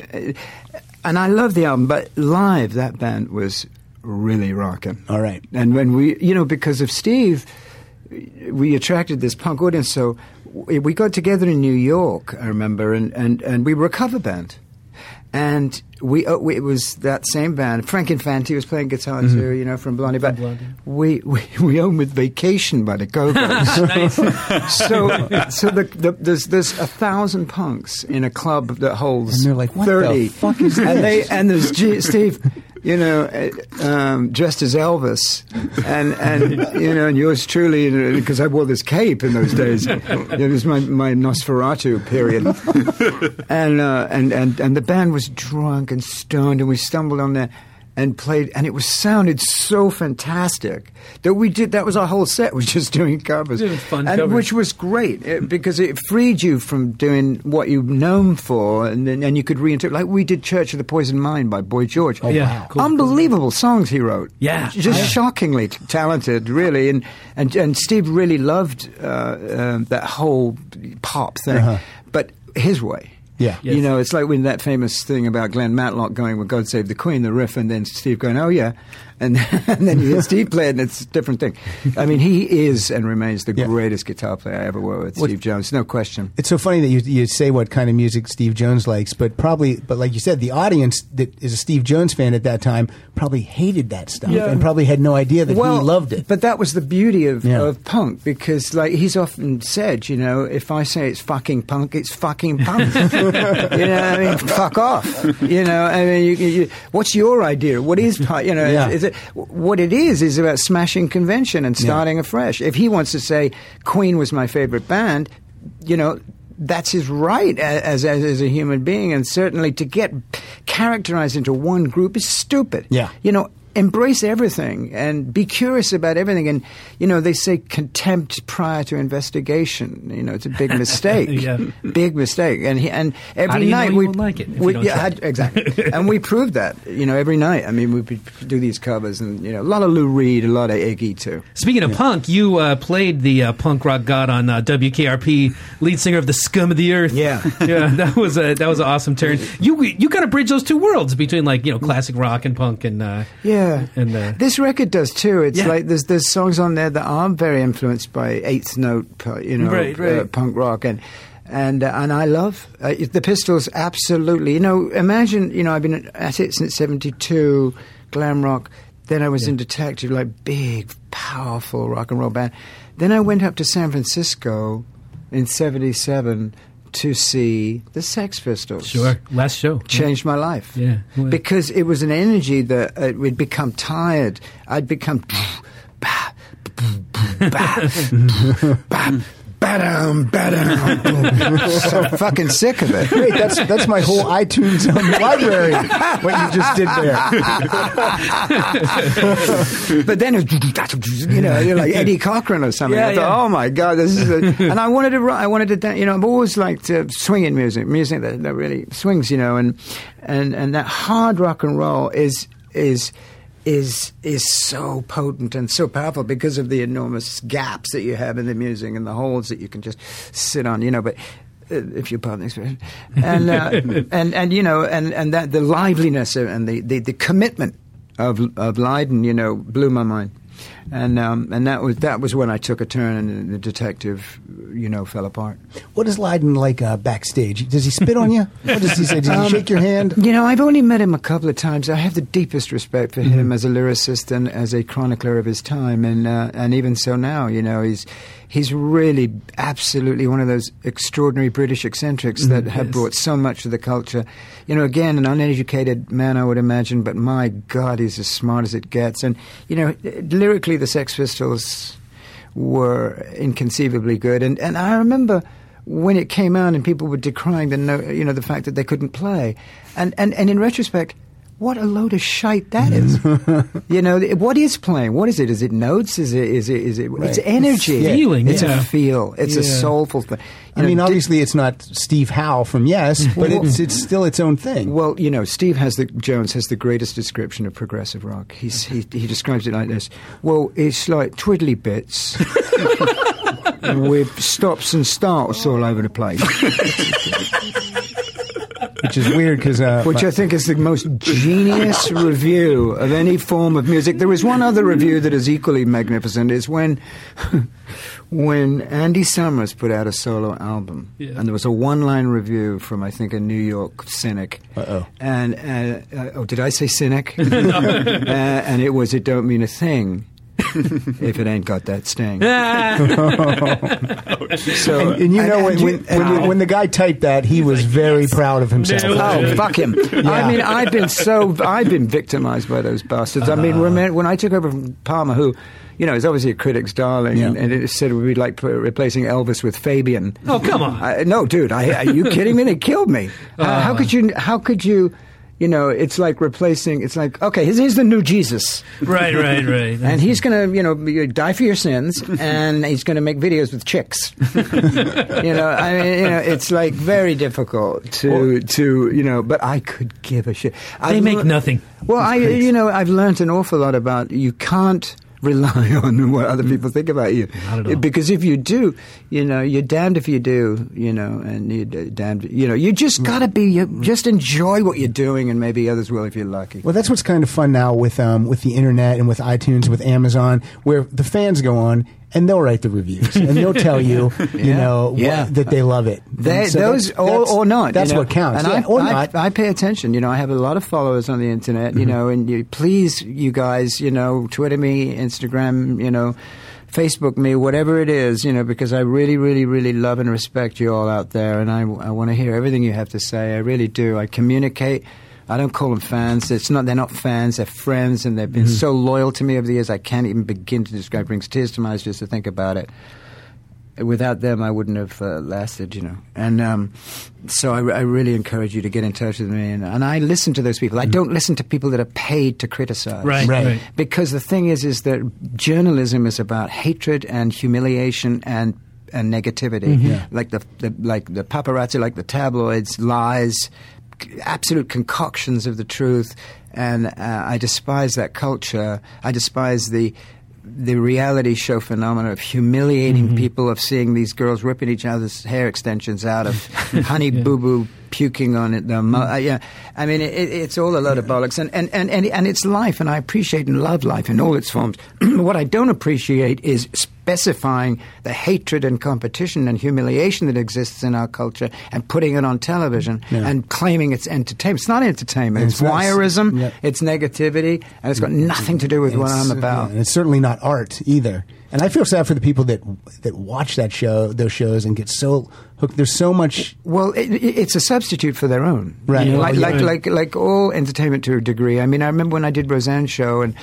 and I love the album, but live, that band was really rocking. All right. And when we, you know, because of Steve, we attracted this punk audience. So we we got together in New York, I remember, and, and, and we were a cover band. And we, uh, we, it was that same band. Frank Infante was playing guitar too, you know, from Blondie. But Blondie. we, we, [LAUGHS] we owned with Vacation by the Go-Go's. [LAUGHS] so so the, the, there's there's a thousand punks in a club that holds And they're like, "What the thirty. fuck is and they this? and there's G- Steve, you know, uh, um, dressed as Elvis, and and [LAUGHS] you know, and yours truly, because I wore this cape in those days. it was my my Nosferatu period, [LAUGHS] and uh, and and and the band was drunk and stoned, and we stumbled on there. And played, and it was sounded so fantastic that we did. That was our whole set. [LAUGHS] Was just doing covers, It fun and covers. which was great eh, because it freed you from doing what you're known for, and then and you could reinterpret. Like we did "Church of the Poisoned Mind" by Boy George. Oh, yeah, wow. cool. unbelievable songs he wrote. Yeah. just Yeah. shockingly talented, really. And and and Steve really loved uh, uh, that whole pop thing, Uh-huh. but his way. Yeah. Yes. You know, it's like when that famous thing about Glenn Matlock going with God Save the Queen, the riff, and then Steve going, oh, yeah. And, [LAUGHS] and then you hear Steve play it, and it's a different thing. I mean, he is and remains the Yeah. greatest guitar player I ever worked with, What- Steve Jones, no question. It's so funny that you you say what kind of music Steve Jones likes, but probably, but like you said, the audience that is a Steve Jones fan at that time probably hated that stuff Yeah. and probably had no idea that he loved it. But that was the beauty of, Yeah. of punk because, like he's often said, you know, if I say it's fucking punk, it's fucking punk. [LAUGHS] you know, what I mean, fuck off. You know, I mean, you, you, you- what's your idea? What is punk? You know, is- Yeah. is, what it is is about smashing convention and starting afresh. If he wants to say Queen was my favorite band, you know. That's his right as, as as a human being, and certainly to get characterized into one group is stupid. Yeah. you know, embrace everything and be curious about everything. And you know, they say contempt prior to investigation. You know, it's a big [LAUGHS] mistake. Yeah. big mistake. And he, and every do you know night we like it we- yeah, had- exactly. [LAUGHS] and we proved that. You know, every night. I mean, we do these covers, and you know, a lot of Lou Reed, a lot of Iggy too. Speaking of punk, you uh, played the uh, punk rock god on uh, WKRP, lead singer of the Scum of the Earth. Yeah. [LAUGHS] yeah, that was a that was an awesome turn. You you kind of bridge those two worlds between like you know classic rock and punk and uh, Yeah, And, uh, this record does too. It's Yeah. like there's there's songs on there that are very influenced by eighth note, you know, Right, right. Uh, punk rock, and and uh, and I love uh, the Pistols. Absolutely, you know, imagine you know I've been at it since '72, glam rock. Then I was in Detective, like big, powerful rock and roll band. Then I went up to San Francisco in '77 to see the Sex Pistols sure last show. changed my life. Yeah. Well- Because it was an energy that uh, we'd become tired. I'd become. Bah, bah, bah, ba-dum, ba-dum. [LAUGHS] so fucking sick of it. Wait, that's that's my whole iTunes um, library. What you just did there. [LAUGHS] but then it was, you know, you're like Eddie Cochran or something. Yeah, I thought, yeah. oh my god, this is. A, and I wanted to, write- I wanted to, dan- you know, I've always liked uh, swinging music, music that, that really swings, you know, and and and that hard rock and roll is is. Is is so potent and so powerful because of the enormous gaps that you have in the music and the holes that you can just sit on, you know. But uh, if you pardon the expression, and uh, [LAUGHS] and and you know, and and that the liveliness and the, the, the commitment of of Lydon, you know, blew my mind, and um, and that was that was when I took a turn and the detective, you know, fell apart. What is Lydon like uh, backstage? Does he spit on you? [LAUGHS] What does he say? Does he shake your hand? You know, I've only met him a couple of times. I have the deepest respect for him as a lyricist and as a chronicler of his time, and uh, and even so now, you know, he's he's really absolutely one of those extraordinary British eccentrics that have yes. brought so much to the culture. You know, again, an uneducated man, I would imagine, but my God, he's as smart as it gets. And you know, lyrically, the Sex Pistols were inconceivably good, and and I remember when it came out and people were decrying the you know the fact that they couldn't play, and and and in retrospect. What a load of shite that is! [LAUGHS] you know, what is playing? What is it? Is it notes? Is it? Is it? Is it? It's energy. It's feeling, It's yeah. a feel. It's a soulful thing. I You mean, know, di- obviously, it's not Steve Howe from Yes, [LAUGHS] but Well- it's it's still its own thing. Well, you know, Steve has the Jones has the greatest description of progressive rock. He's, he he describes it like this. Well, it's like twiddly bits [LAUGHS] with stops and starts all over the place. Which is weird because uh, Which I think is the most genius [LAUGHS] review of any form of music. There is one other review that is equally magnificent. Is when [LAUGHS] when Andy Summers put out a solo album, Yeah. and there was a one-line review from I think a New York cynic. Uh-oh. And uh, uh, oh, did I say cynic? [LAUGHS] uh, and it was it don't mean a thing. If it ain't got that sting. [LAUGHS] so, and, and you know when, you- when, when, you- when the guy typed that, he was very proud of himself. Nailed Oh, fuck him! I mean, I've been so I've been victimized by those bastards. I mean, Uh-huh. remember when I took over from Palmer, who, you know, is obviously a critic's darling, Yeah. and, and it said we'd be like replacing Elvis with Fabian. Oh, come on. I, no, dude, I, are you kidding me? They killed me. Uh, how could you? How could you? You know, it's like replacing. It's like okay, here's, here's the new Jesus. right, right, right. [LAUGHS] And he's going to, you know, uh, die for your sins, and he's going to make videos with chicks. [LAUGHS] you know, I mean, you know, it's like very difficult to, to, you know. But I could give a shit. They I've make lear- nothing. Well, I, you know, I've learned an awful lot about you can't rely [LAUGHS] on what other people think about you, Not at all. because if you do, you know, you're damned if you do, you know, and you're damned, you know, you just got to be, you just enjoy what you're doing, and maybe others will if you're lucky. Well, that's what's kind of fun now with um, with the internet and with iTunes, with Amazon, where the fans go on and they'll write the reviews and they'll tell you, [LAUGHS] you Yeah. know, what- that they love it. They, so those or, or not. That's you know. what counts. And yeah, I, or I, not. I pay attention. You know, I have a lot of followers on the internet. You mm-hmm. know, and you, please, you guys, you know, Twitter me, Instagram, you know. Facebook me, whatever it is, you know, because I really, really, really love and respect you all out there, and I, I want to hear everything you have to say. I really do. I communicate. I don't call them fans. It's not. They're not fans. They're friends, and they've been so loyal to me over the years. I can't even begin to describe. It brings tears to my eyes just to think about it without them, I wouldn't have uh, lasted, you know. And um, so I, I really encourage you to get in touch with me. And, and I listen to those people. I don't listen to people that are paid to criticize. Right, Right. right. Because the thing is, is that journalism is about hatred and humiliation and and negativity, Yeah. like the, the like the paparazzi, like the tabloids, lies, c- absolute concoctions of the truth. And uh, I despise that culture. I despise the the reality show phenomena of humiliating people, of seeing these girls ripping each other's hair extensions out, of [LAUGHS] honey boo boo puking on it. Mo- uh, yeah, I mean, it, it's all a load of bollocks, and, and, and, and, and it's life, and I appreciate and love life in all its forms. [CLEARS THROAT] what I don't appreciate is specifying the hatred and competition and humiliation that exists in our culture and putting it on television Yeah. and claiming it's entertainment. It's not entertainment. It's, It's voyeurism. yeah. It's negativity, and it's got nothing to do with what I'm about. yeah, and it's certainly not art either. And I feel sad for the people that that watch that show, those shows, and get so hooked. There's so much. Well, it, it- it's a substitute for their own, Right. You know, like, like like like all entertainment to a degree. I mean, I remember when I did Roseanne's show, and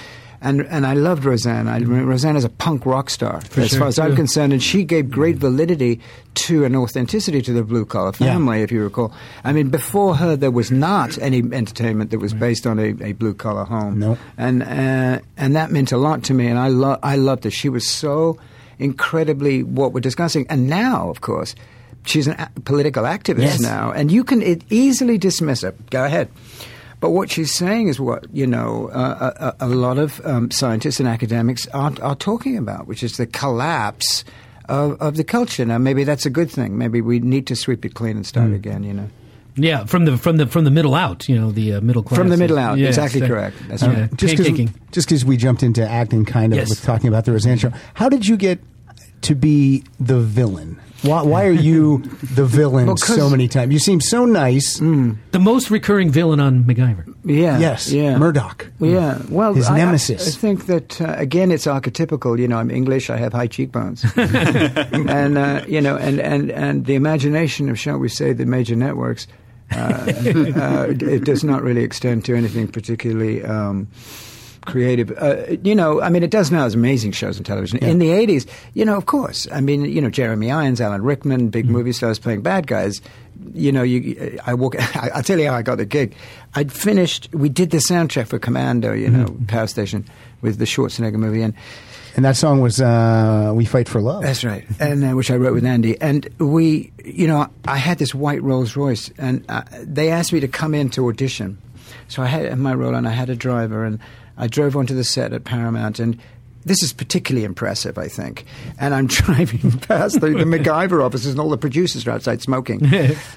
and and I loved Roseanne. I, Roseanne is a punk rock star, as sure. far as I'm concerned, and she gave great validity to an authenticity to the blue collar Yeah. family, if you recall. I mean, before her, there was not any entertainment that was based on a, a blue collar home, No. and uh, and that meant a lot to me, and I lo- I loved her. She was so incredibly what we're discussing, and now, of course. She's a- political activist Yes. now, and you can easily dismiss her. Go ahead. But what she's saying is what you know uh, a, a, a lot of um, scientists and academics are, are talking about, which is the collapse of, of the culture. Now, maybe that's a good thing. Maybe we need to sweep it clean and start again. You know, Yeah, from the from the from the middle out, you know, the uh, middle class. from the middle out. Yes, exactly uh, correct. That's yeah, right. Just because just because we jumped into acting, kind of Yes. with talking about the Roseanne show. How did you get to be the villain? Why, why are you the villain Well, 'cause- so many times? You seem so nice. The most recurring villain on MacGyver. Yeah. Yes, Yeah. Murdoch. Yeah, well, His I- I- nemesis. I, think that uh, again, it's archetypical. You know, I'm English. I have high cheekbones, [LAUGHS] and uh, you know, and, and and the imagination of, shall we say, the major networks, uh, [LAUGHS] uh, it does not really extend to anything particularly. Um, creative. Uh, you know, I mean, it does now. There's amazing shows on television. In the 80s, you know, of course. I mean, you know, Jeremy Irons, Alan Rickman, big movie stars playing bad guys. You know, you, I walk. [LAUGHS] I, I'll tell you how I got the gig. I'd finished. We did the soundtrack for Commando. You know, Power Station with the Schwarzenegger movie, and And that song was uh, "We Fight for Love." that's right, [LAUGHS] and uh, which I wrote with Andy. And we, you know, I had this white Rolls Royce, and uh, they asked me to come in to audition. So I had my role, and I had a driver, and I drove onto the set at Paramount, and this is particularly impressive, I think. And I'm [LAUGHS] driving past the, the [LAUGHS] MacGyver offices, and all the producers are outside smoking,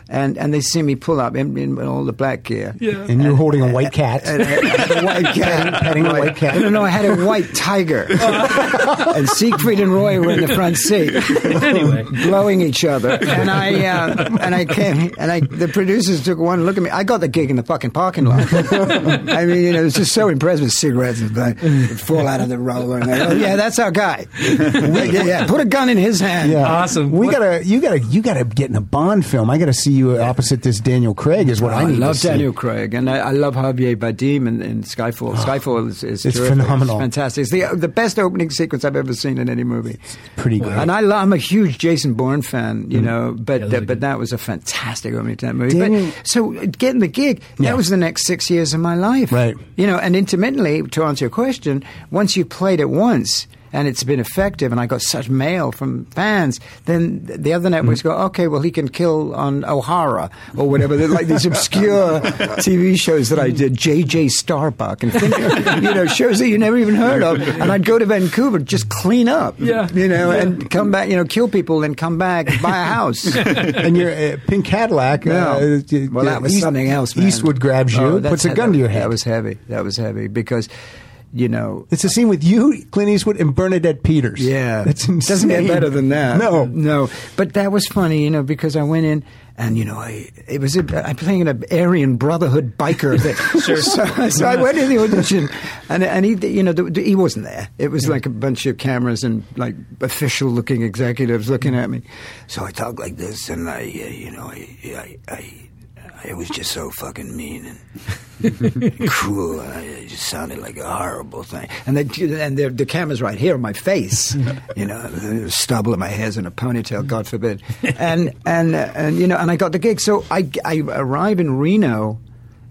and and they see me pull up in, in all the black gear. Yeah. And you're holding a white cat. And, and a white cat. Petting a white cat. No, no, I had a white tiger. [LAUGHS] and Siegfried and Roy were in the front seat. Anyway. blowing each other. And I uh, and I came and I the producers took one look at me. I got the gig in the fucking parking lot. I mean, you know, it was just so impressive. with cigarettes and fall out of the roller. And they, oh, [LAUGHS] yeah, that's our guy. [LAUGHS] yeah, yeah, put a gun in his hand. Yeah. Awesome. We What- gotta, you gotta, you gotta get in a Bond film. I gotta see you opposite this Daniel Craig. Is what I I need love to see. Daniel Craig, and I, I love Javier Bardem in, in Skyfall. [GASPS] Skyfall is, is It's terrific. phenomenal. It's fantastic. It's the the best opening sequence I've ever seen in any movie. Pretty good. And I lo- I'm a huge Jason Bourne fan, you know, but Yeah, those uh, but that was a fantastic opening to that movie. Daniel- but, so uh, getting the gig, Yeah. that was the next six years of my life, Right. You know, and intermittently, to answer your question, once you played it once. And it's been effective, and I got such mail from fans. Then the other networks go, okay, well, he can kill on O'Hara or whatever. They're like these obscure [LAUGHS] TV shows that I did, JJ Starbuck, and think, you know, shows that you never even heard of. And I'd go to Vancouver, just clean up, Yeah. you know, and come back, you know, kill people, and come back, buy a house. [LAUGHS] and your uh, pink Cadillac. Yeah. Uh, well, that was East- something else. Man. Eastwood grabs you, Oh, puts a gun to your head. That was heavy. That was heavy because, you know, It's a scene with you, Clint Eastwood, and Bernadette Peters. Yeah, that's insane. Doesn't get better than that. No, no. But that was funny, you know, because I went in and you know, I it was a, I'm playing an Aryan Brotherhood biker. That, [LAUGHS] sure. [LAUGHS] So, so I went in the audition, and and he, you know, the, the- he wasn't there. It was like a bunch of cameras and like official looking executives looking at me. So I talked like this, and I, uh, you know, I, I, I, I was just so fucking mean and. [LAUGHS] cruel. and It just sounded like a horrible thing. And the, and the, the camera's right here on my face. you know, stubble of my hair's in a ponytail, God forbid. And and uh, and you know, and I got the gig. So I I arrive in Reno.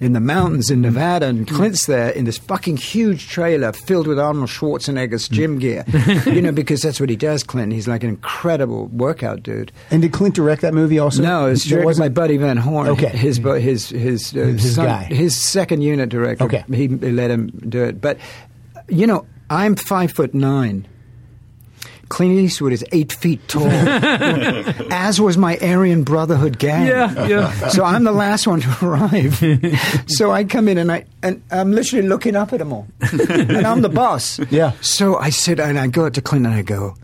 In the mountains in mm-hmm. Nevada, and mm-hmm. Clint's there in this fucking huge trailer filled with Arnold Schwarzenegger's mm-hmm. gym gear. [LAUGHS] you know, because that's what he does, Clint. He's like an incredible workout dude. And did Clint direct that movie also? No, it There directed wasn't- by Buddy Van Horn. Okay. his his his uh, His son- guy. his second unit director. Okay. he, he let him do it. But you know, I'm five foot nine. Clint Eastwood is eight feet tall, [LAUGHS] as was my Aryan Brotherhood gang. Yeah, yeah. So I'm the last one to arrive. so I come in and I and I'm literally looking up at them all, and I'm the boss. Yeah. So I said, and I go up to Clint and I go,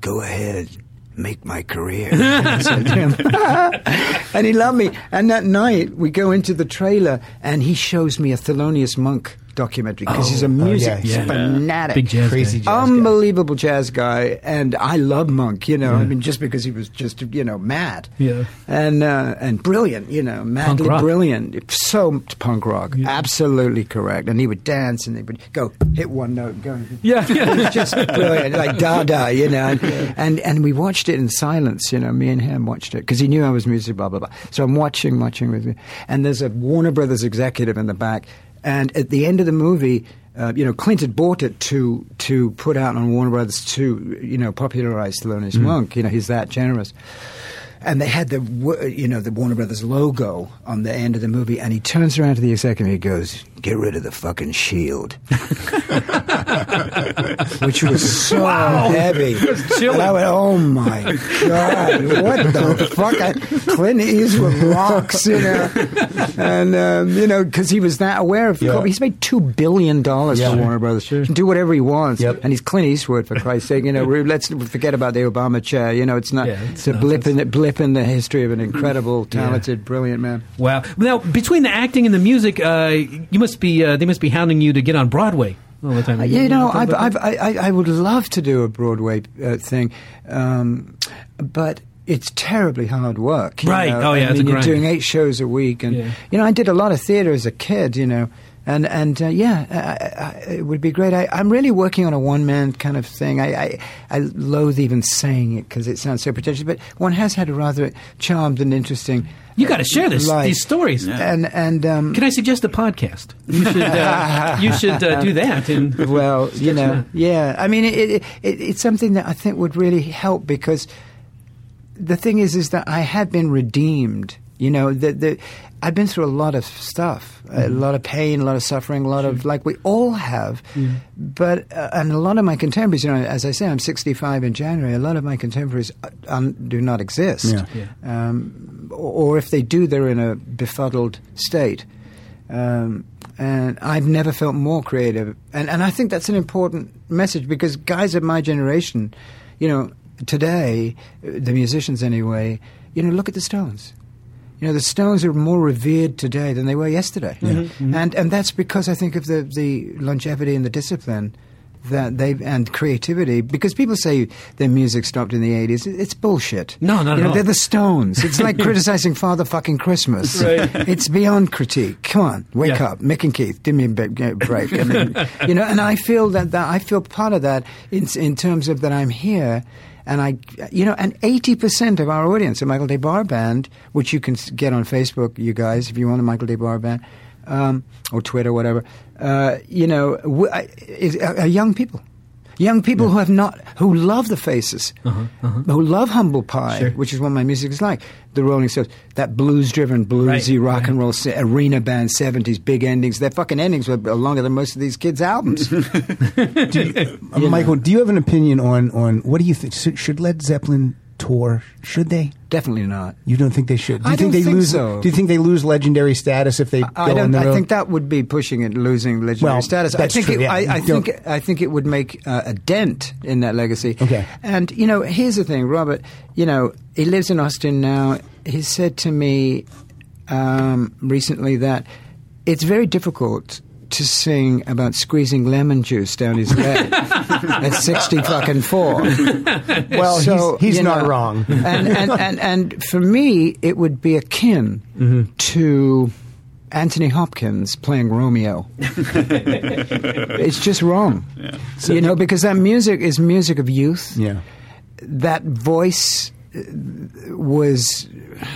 "Go ahead, make my career." [LAUGHS] I said to him. [LAUGHS] and he loved me. And that night we go into the trailer, and he shows me a Thelonious Monk documentary because he's a music yeah, yeah. fanatic, Big jazz Crazy guy. jazz guy. unbelievable jazz guy, and I love Monk. You know, I mean, just because he was just you know mad, Yeah. and uh, and brilliant. You know, madly brilliant. So punk rock, absolutely correct. And he would dance, and he would go hit one note, go. Yeah, [LAUGHS] yeah. Just brilliant, like Dada, you know. And, and and we watched it in silence, you know. Me and him watched it because he knew I was music, blah blah blah. So I'm watching, watching with me, and there's a Warner Brothers executive in the back, and at the end of the movie. Uh, you know, Clint had bought it to to put out on Warner Brothers to you know popularize Thelonious Monk. You know, he's that generous. And they had the you know the Warner Brothers logo on the end of the movie, and he turns around to the executive and he goes, "Get rid of the fucking shield." [LAUGHS] which was so heavy. And I went, oh my god, what the fuck? I, Clint Eastwood rocks, you know, and um, you know because he was that aware of. Yeah. He's made two billion dollars Yeah. for Warner Brothers. He can do whatever he wants, Yep. and he's Clint Eastwood for Christ's sake. You know, let's forget about the Obama chair. You know, it's not. Yeah, it's, it's a blip in, the, blip in the history of an incredible, talented, brilliant man. Wow. Now, between the acting and the music, uh, you must be uh, they must be hounding you to get on Broadway all the time. Uh, you know, I've, I've. I, I I would love to do a Broadway uh, thing, um, but it's terribly hard work. you Right. know. Oh, yeah, I mean, you're doing eight shows a week, and Yeah. you know, I did a lot of theater as a kid. You know. And and uh, yeah, I, I, it would be great. I, I'm really working on a one man kind of thing. I, I I loathe even saying it because it sounds so pretentious, but one has had a rather charmed and interesting. You gotta share this- life. these stories. And and um, Can I suggest a podcast? You should uh, [LAUGHS] you should uh, do that. And well, you know, that. yeah. I mean, it, it, it, it's something that I think would really help because the thing is, is that I have been redeemed You know, the, the, I've been through a lot of stuff, a Mm-hmm. lot of pain, a lot of suffering, a lot of like we all have. Mm-hmm. But uh, and a lot of my contemporaries, you know, as I say, I'm 65 in January. A lot of my contemporaries uh, um, do not exist, Yeah. Yeah. Um, or, or if they do, they're in a befuddled state. Um, and I've never felt more creative. And, and I think that's an important message because guys of my generation, you know, today, uh, the musicians anyway, you know, look at the Stones. You know, the Stones are more revered today than they were yesterday. Mm-hmm. Mm-hmm. And, and that's because I think of the, the longevity and the discipline that they and creativity. Because people say their music stopped in the 80s it's bullshit. No, no you at know, they're the stones. It's like [LAUGHS] [LAUGHS] criticizing father fucking christmas. Right. it's beyond critique. Come on wake Yeah. up. Mick and keith give me a bit- a break. I mean, [LAUGHS] you know and i feel that, that i feel part of that in, in terms of that i'm here and I, you know, and eighty percent of our audience, a Michael Des Barres Band, which you can get on Facebook, you guys, if you want a Michael Des Barres Band, um, or Twitter, whatever. Uh, you know, w- I- is, are young people, young people who have not, who love the Faces, who love Humble Pie, Sure. which is what my music is like. The Rolling Stones, that blues-driven, bluesy Right, rock right. and roll se- arena band, seventies, big endings. Their fucking endings were longer than most of these kids' albums. [LAUGHS] Uh, [LAUGHS] Michael, do you have an opinion on on what do you think? Should, should Led Zeppelin tour? Should they? Definitely not. You don't think they should? Do you I think don't they think lose? so. Do you think they lose legendary status if they I go on don't. I road? think that would be pushing it, losing legendary Well, status. I think. true, it, yeah. I, I think. I think it would make uh, a dent in that legacy. Okay. And you know, here's the thing, Robert. You know, he lives in Austin now. He said to me um, recently that it's very difficult to sing about squeezing lemon juice down his leg [LAUGHS] at sixty fucking four. well, So, he's, he's not know, wrong. and, and, and, and for me, it would be akin Mm-hmm. to Anthony Hopkins playing Romeo. [LAUGHS] it's just wrong. you know, because that music is music of youth. yeah. That voice was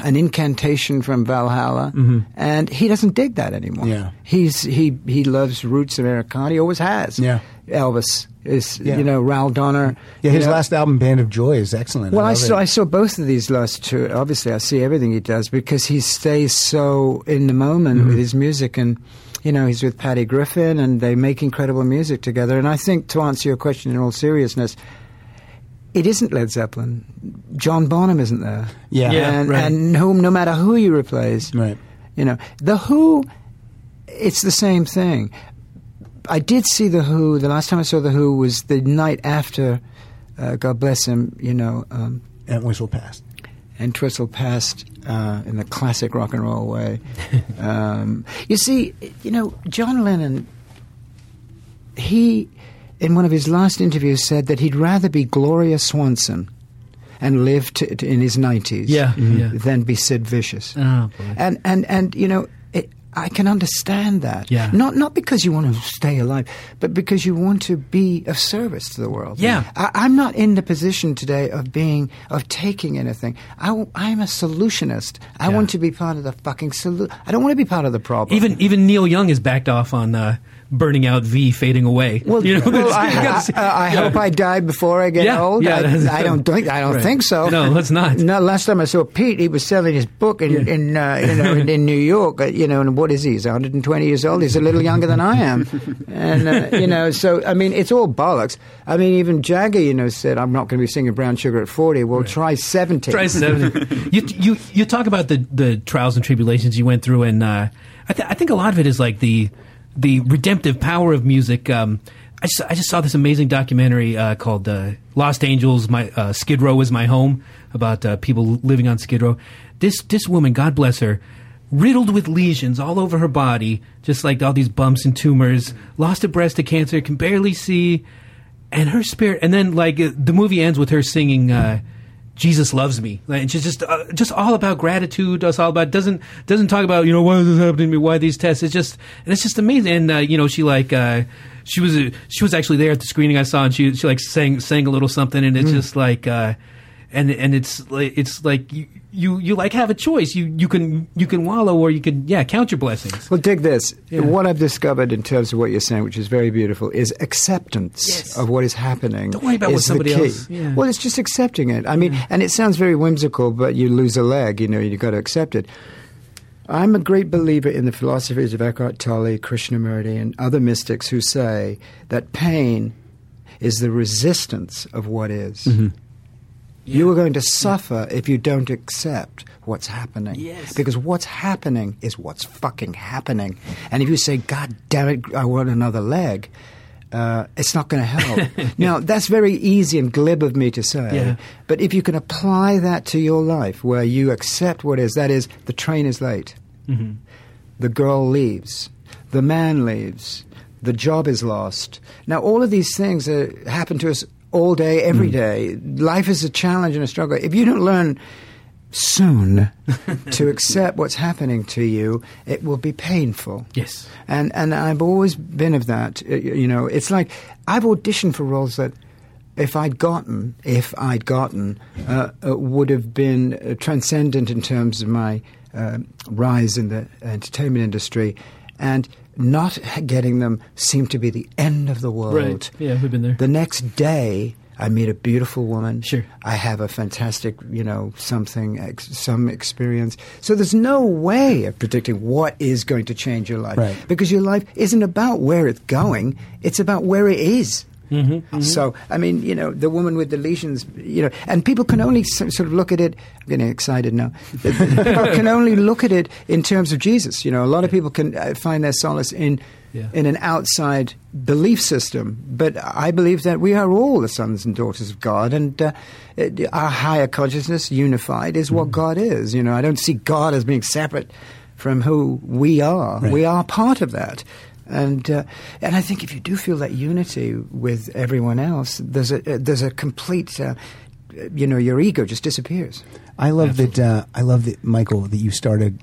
an incantation from Valhalla, and he doesn't dig that anymore. Mm-hmm. Yeah. He's he he loves roots Americana. He always has. Yeah. Elvis is Yeah. you know Ral Donner. Yeah, his know. last album, Band of Joy, is excellent. Well, I love saw it. I saw both of these last two. Obviously, I see everything he does because he stays so in the moment Mm-hmm. with his music, and you know he's with Patty Griffin, and they make incredible music together. And I think to answer your question in all seriousness, it isn't Led Zeppelin. John Bonham isn't there. Yeah. Yeah, and, right. and no, no matter who you replace, Right. you know the Who. It's the same thing. I did see the Who. The last time I saw the Who was the night after. Uh, God bless him. You know. Um, And Whistle passed. and Entwistle passed uh, in the classic rock and roll way. [LAUGHS] um, you see, you know, John Lennon, he, in one of his last interviews, said that he'd rather be Gloria Swanson and live to, to, in his 90s Yeah, yeah. than be Sid Vicious. Oh. And, and, and, you know, it, I can understand that. Yeah. Not, not because you want to stay alive, but because you want to be of service to the world. Yeah. I, I'm not in the position today of being, of taking anything. I, am a solutionist. I Yeah. want to be part of the fucking solution. I don't want to be part of the problem. Even even Neil Young has backed off on uh, burning out V fading away. Well, you know, [LAUGHS] well, I, you gotta see- I, I yeah. hope I die before I get Yeah, old. yeah, I, I don't [LAUGHS] think I don't Right. think so. No, let's not. No, last time I saw Pete, he was selling his book in in uh, you know in, [LAUGHS] in New York. Uh, you know, and what is he? He's 120 years old. He's a little younger than I am, and uh, you know, so I mean, it's all bollocks. I mean, even Jagger, you know, said I'm not going to be singing Brown Sugar at 40. Well, try 70. Try seventy. you you you talk about the the trials and tribulations you went through, and uh, I, th- I think a lot of it is like the the redemptive power of music. Um, I just, I just saw this amazing documentary uh, called uh, "Lost Angels." My uh, Skid Row is my home about uh, people living on Skid Row. This this woman, God bless her, riddled with lesions all over her body, just like all these bumps and tumors. Lost a breast to cancer, can barely see, and her spirit. And then like uh, the movie ends with her singing. Jesus loves me, and she's just uh, just all about gratitude. It's all about doesn't doesn't talk about you know why is this happening to me? Why these tests? It's just and it's just amazing. And uh, you know she like uh, she was uh, she was actually there at the screening I saw, and she she like sang sang a little something, and it's just like. Uh, and and it's like it's like you, you you like have a choice. You you can you can wallow or you can yeah count your blessings. Well, dig this. Yeah. What I've discovered in terms of what you're saying, which is very beautiful, is acceptance Yes. of what is happening. Don't worry about is what somebody else- yeah. Well, it's just accepting it. I mean, and it sounds very whimsical, but you lose a leg. You know, you've got to accept it. I'm a great believer in the philosophies of Eckhart Tolle, Krishnamurti, and other mystics who say that pain is the resistance of what is. Mm-hmm. You are going to suffer if you don't accept what's happening. Yes. Because what's happening is what's fucking happening. And if you say, God damn it, I want another leg, uh, it's not going to help. [LAUGHS] now, that's very easy and glib of me to say. Yeah. But if you can apply that to your life where you accept what is, that is, the train is late, the girl leaves, the man leaves, the job is lost. Now, all of these things uh, happen to us all day, every day. Life is a challenge and a struggle. If you don't learn soon [LAUGHS] to accept what's happening to you, it will be painful. Yes. And and I've always been of that. uh, You know, it's like I've auditioned for roles that if I'd gotten, if I'd gotten, uh, uh, would have been uh, transcendent in terms of my uh, rise in the entertainment industry, and not getting them seemed to be the end of the world. Right. Yeah, we've been there. The next day, I meet a beautiful woman. Sure. I have a fantastic, you know, something, ex- some experience. So there's no way of predicting what is going to change your life. Right. Because your life isn't about where it's going, it's about where it is. Mm-hmm, So, I mean, you know, the woman with the lesions, you know, and people can only sort of look at it. I'm getting excited now. [LAUGHS] people can only look at it in terms of Jesus. You know, a lot of people can uh, find their solace in Yeah. in an outside belief system. But I believe that we are all the sons and daughters of God, and uh, it, our higher consciousness, unified, is Mm-hmm. what God is. You know, I don't see God as being separate from who we are. Right. We are part of that. And uh, and I think if you do feel that unity with everyone else, there's a uh, there's a complete, uh, you know, your ego just disappears. I love that. Uh, I love that, Michael, that you started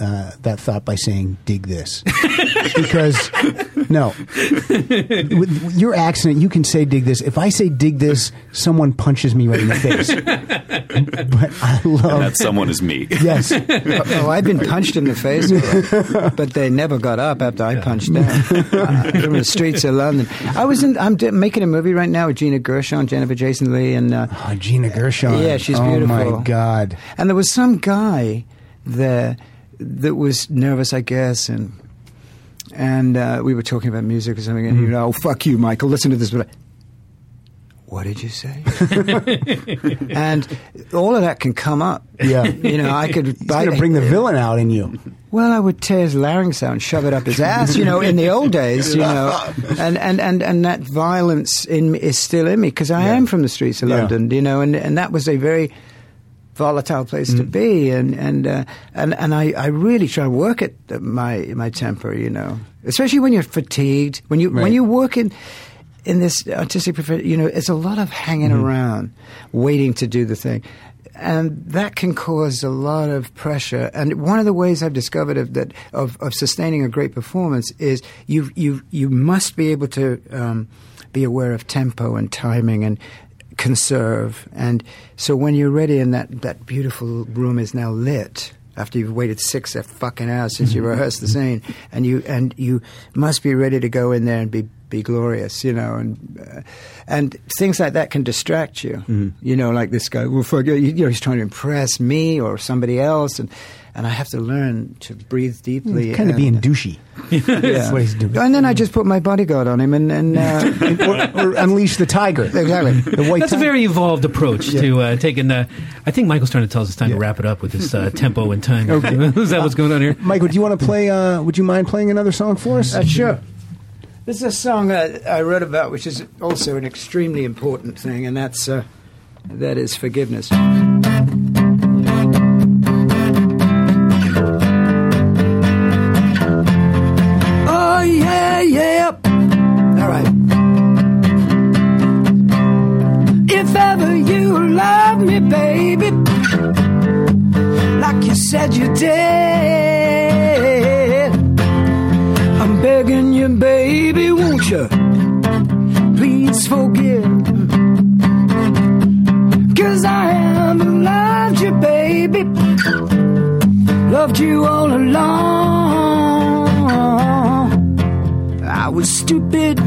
uh, that thought by saying "dig this," [LAUGHS] because no, with your accent, you can say "dig this." If I say "dig this," someone punches me right in the face. [LAUGHS] but I love That someone is me. yes. oh, I've been punched in the face, but they never got up after I punched them uh, [LAUGHS] from the streets of London. I was in. I'm d- making a movie right now with Gina Gershon, Jennifer Jason Lee, and uh, Oh, Gina Gershon. Yeah, she's Oh beautiful. my God. And there was some guy there that was nervous, I guess, and and uh, we were talking about music or something, and Mm-hmm. you know, oh fuck you, Michael, listen to this. But what did you say? [LAUGHS] and all of that can come up. Yeah. you know, I could. He's going to bring the villain out in you. Well, I would tear his larynx out and shove it up his ass, you know, in the old days, you know. And, and, and, and that violence in me is still in me because I Yeah. am from the streets of Yeah. London, you know, and, and that was a very volatile place Mm. to be. And, and, uh, and, and I, I really try to work at my, my temper, you know, especially when you're fatigued, when you, Right. when you work in, in this artistic profession, you know, it's a lot of hanging Mm-hmm. around, waiting to do the thing. And that can cause a lot of pressure. And one of the ways I've discovered of that of, of sustaining a great performance is you you you must be able to um, be aware of tempo and timing and conserve. And so when you're ready and that, that beautiful room is now lit, after you've waited six fucking hours since you rehearsed the scene, and you and you must be ready to go in there and be be glorious, you know, and uh, and things like that can distract you, you know, like this guy. Well, you know, he's trying to impress me or somebody else, and and I have to learn to breathe deeply. kind of and- being douchey. [LAUGHS] That's what he's doing. And then I just put my bodyguard on him, and and uh, [LAUGHS] or, or unleash the tiger. exactly. The white That's a very evolved approach to uh, taking. Uh, I think Michael's trying to tell us it's time to wrap it up with this uh, tempo and time. [LAUGHS] Is that what's going on here? Michael, do you want to play? Uh, would you mind playing another song for us? Uh, sure. This is a song uh, I wrote about, which is also an extremely important thing, and that's uh, that is forgiveness. if ever you love me, baby, like you said you did. I'm begging you, baby, won't you please forgive? Cause I haven't loved you, baby, loved you all along. I was stupid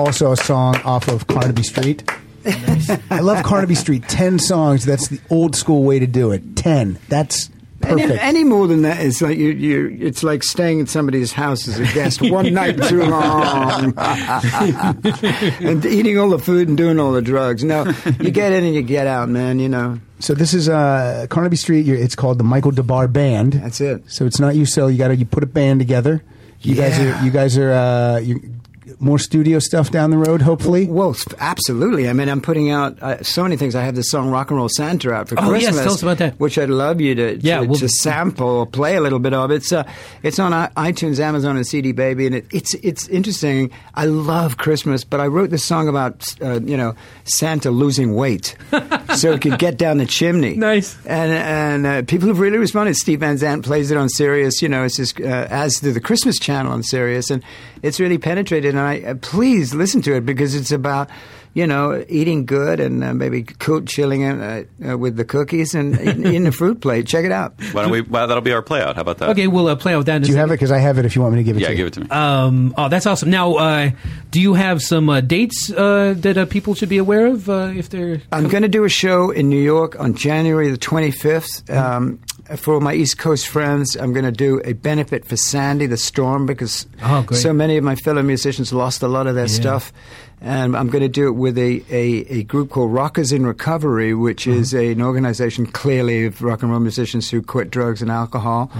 also a song off of Carnaby Street. [LAUGHS] I love Carnaby Street. Ten songs. That's the old school way to do it. Ten. That's Any, perfect. any more than that is like you, you. It's like staying at somebody's house as a guest [LAUGHS] one night too long, [LAUGHS] and eating all the food and doing all the drugs. No, you get in and you get out, man. You know so this is uh, Carnaby Street. You're- It's called the Michael Des Barres Band. that's it. So it's not you sell. You got to you put a band together. You guys are you guys are uh, you, more studio stuff down the road. Hopefully. Well, f- absolutely. I mean, I'm putting out uh, so many things. I have the song "Rock and Roll Santa" out for Oh, yes, Christmas. tell us about that. Which I'd love you to, Yeah, we'll- to sample or play a little bit of. It's uh, it's on iTunes, Amazon, and CD Baby, and it, it's it's interesting. I love Christmas, but I wrote this song about uh, you know Santa losing weight [LAUGHS] so he could get down the chimney. Nice. And and uh, people have really responded. Steve Van Zandt plays it on Sirius. You know, it's just, uh, as do the Christmas channel on Sirius, and it's really penetrated. And I uh, please listen to it because it's about you know eating good and uh, maybe cool chilling uh, uh, with the cookies and in, [LAUGHS] eating the fruit plate. Check it out. Why don't we? Well, that'll be our play out. How about that? Okay, we'll uh, play out with that. Do you have it? second. Because I have it. If you want me to give it Yeah, to you. give it to me. Um, oh, that's awesome. Now, uh, do you have some uh, dates uh, that uh, people should be aware of uh, if they're? I'm going to do a show in New York on January the 25th. Mm-hmm. Um, for my East Coast friends, I'm going to do a benefit for Sandy the Storm because Oh, so many of my fellow musicians lost a lot of their stuff. And I'm going to do it with a, a, a group called Rockers in Recovery, which Mm-hmm. is a, an organization clearly of rock and roll musicians who quit drugs and alcohol.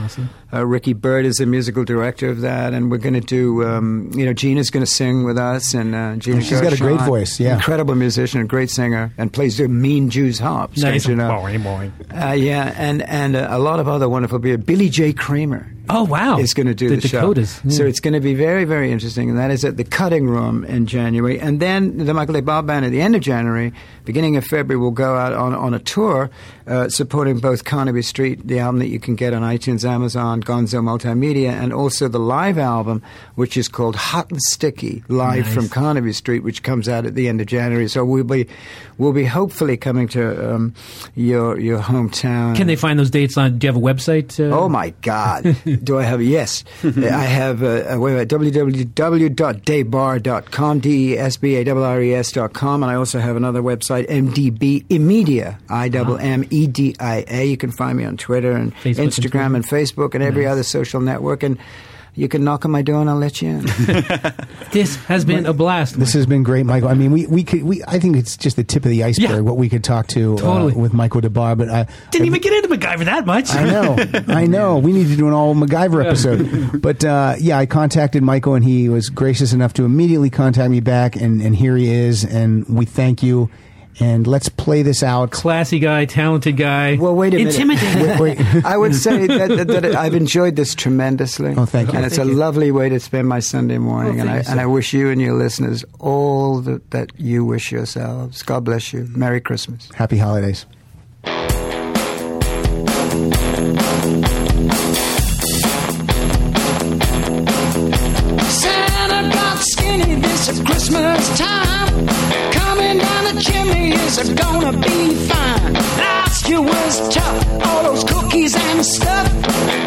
Uh, Ricky Byrd is the musical director of that, and we're going to do. Um, you know, Gina's going to sing with us, and uh, Gina. She's got a great voice, yeah. incredible musician, a great singer, and plays the Mean Jews harp. Nice. strange enough. Uh, yeah, and and uh, a lot of other wonderful people. Billy J. Kramer. Oh, wow. Is going to do The the, Dakotas, show. yeah. So it's going to be very, very interesting. And that is at the Cutting Room in January. And then the Michael Des Barres Band at the end of January, beginning of February, will go out on, on a tour uh, supporting both Carnaby Street, the album that you can get on iTunes, Amazon, Gonzo Multimedia, and also the live album, which is called Hot and Sticky, live Nice. from Carnaby Street, which comes out at the end of January. So we'll be, we'll be hopefully coming to um, your your hometown. Can they find those dates on? Do you have a website? Uh, Oh my God! [LAUGHS] Do I have? Yes, I have a, a website www.desbarres.com, d e s b a r r e s dot com, and I also have another website, mdb Imedia, i double m e d i a. You can find me on Twitter and Facebook and Instagram and Facebook and every other social network, and you can knock on my door and I'll let you in. [LAUGHS] This has been a blast. This has been great, Michael. I mean, we, we could we I think it's just the tip of the iceberg Yeah. what we could talk to Totally. uh, with Michael Des Barres. But I Didn't even get into MacGyver that much. I know, [LAUGHS] I know. We need to do an all MacGyver episode. But uh, yeah, I contacted Michael, and he was gracious enough to immediately contact me back, and, and here he is, and we thank you. And let's play this out. Classy guy, talented guy. Well, wait a minute. Intimidating. Wait, wait. [LAUGHS] I would say that, that, that I've enjoyed this tremendously. Oh, thank you. And it's a you. lovely way to spend my Sunday morning. Oh, and, I, you, and I wish you and your listeners all that, that you wish yourselves. God bless you. Merry Christmas. Happy holidays. Santa got skinny this Christmas time are gonna be fine. Last year was tough, all those cookies and stuff.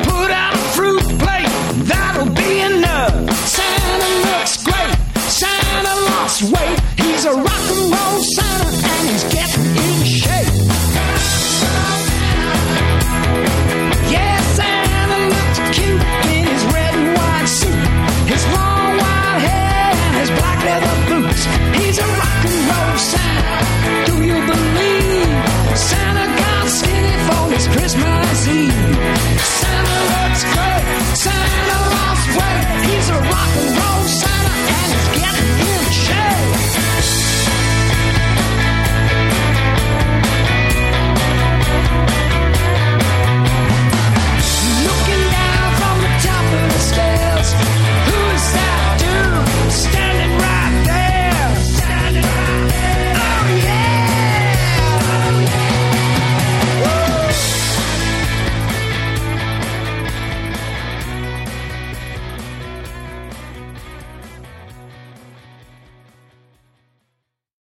Put out a fruit plate, that'll be enough. Santa looks great, Santa lost weight, he's a rock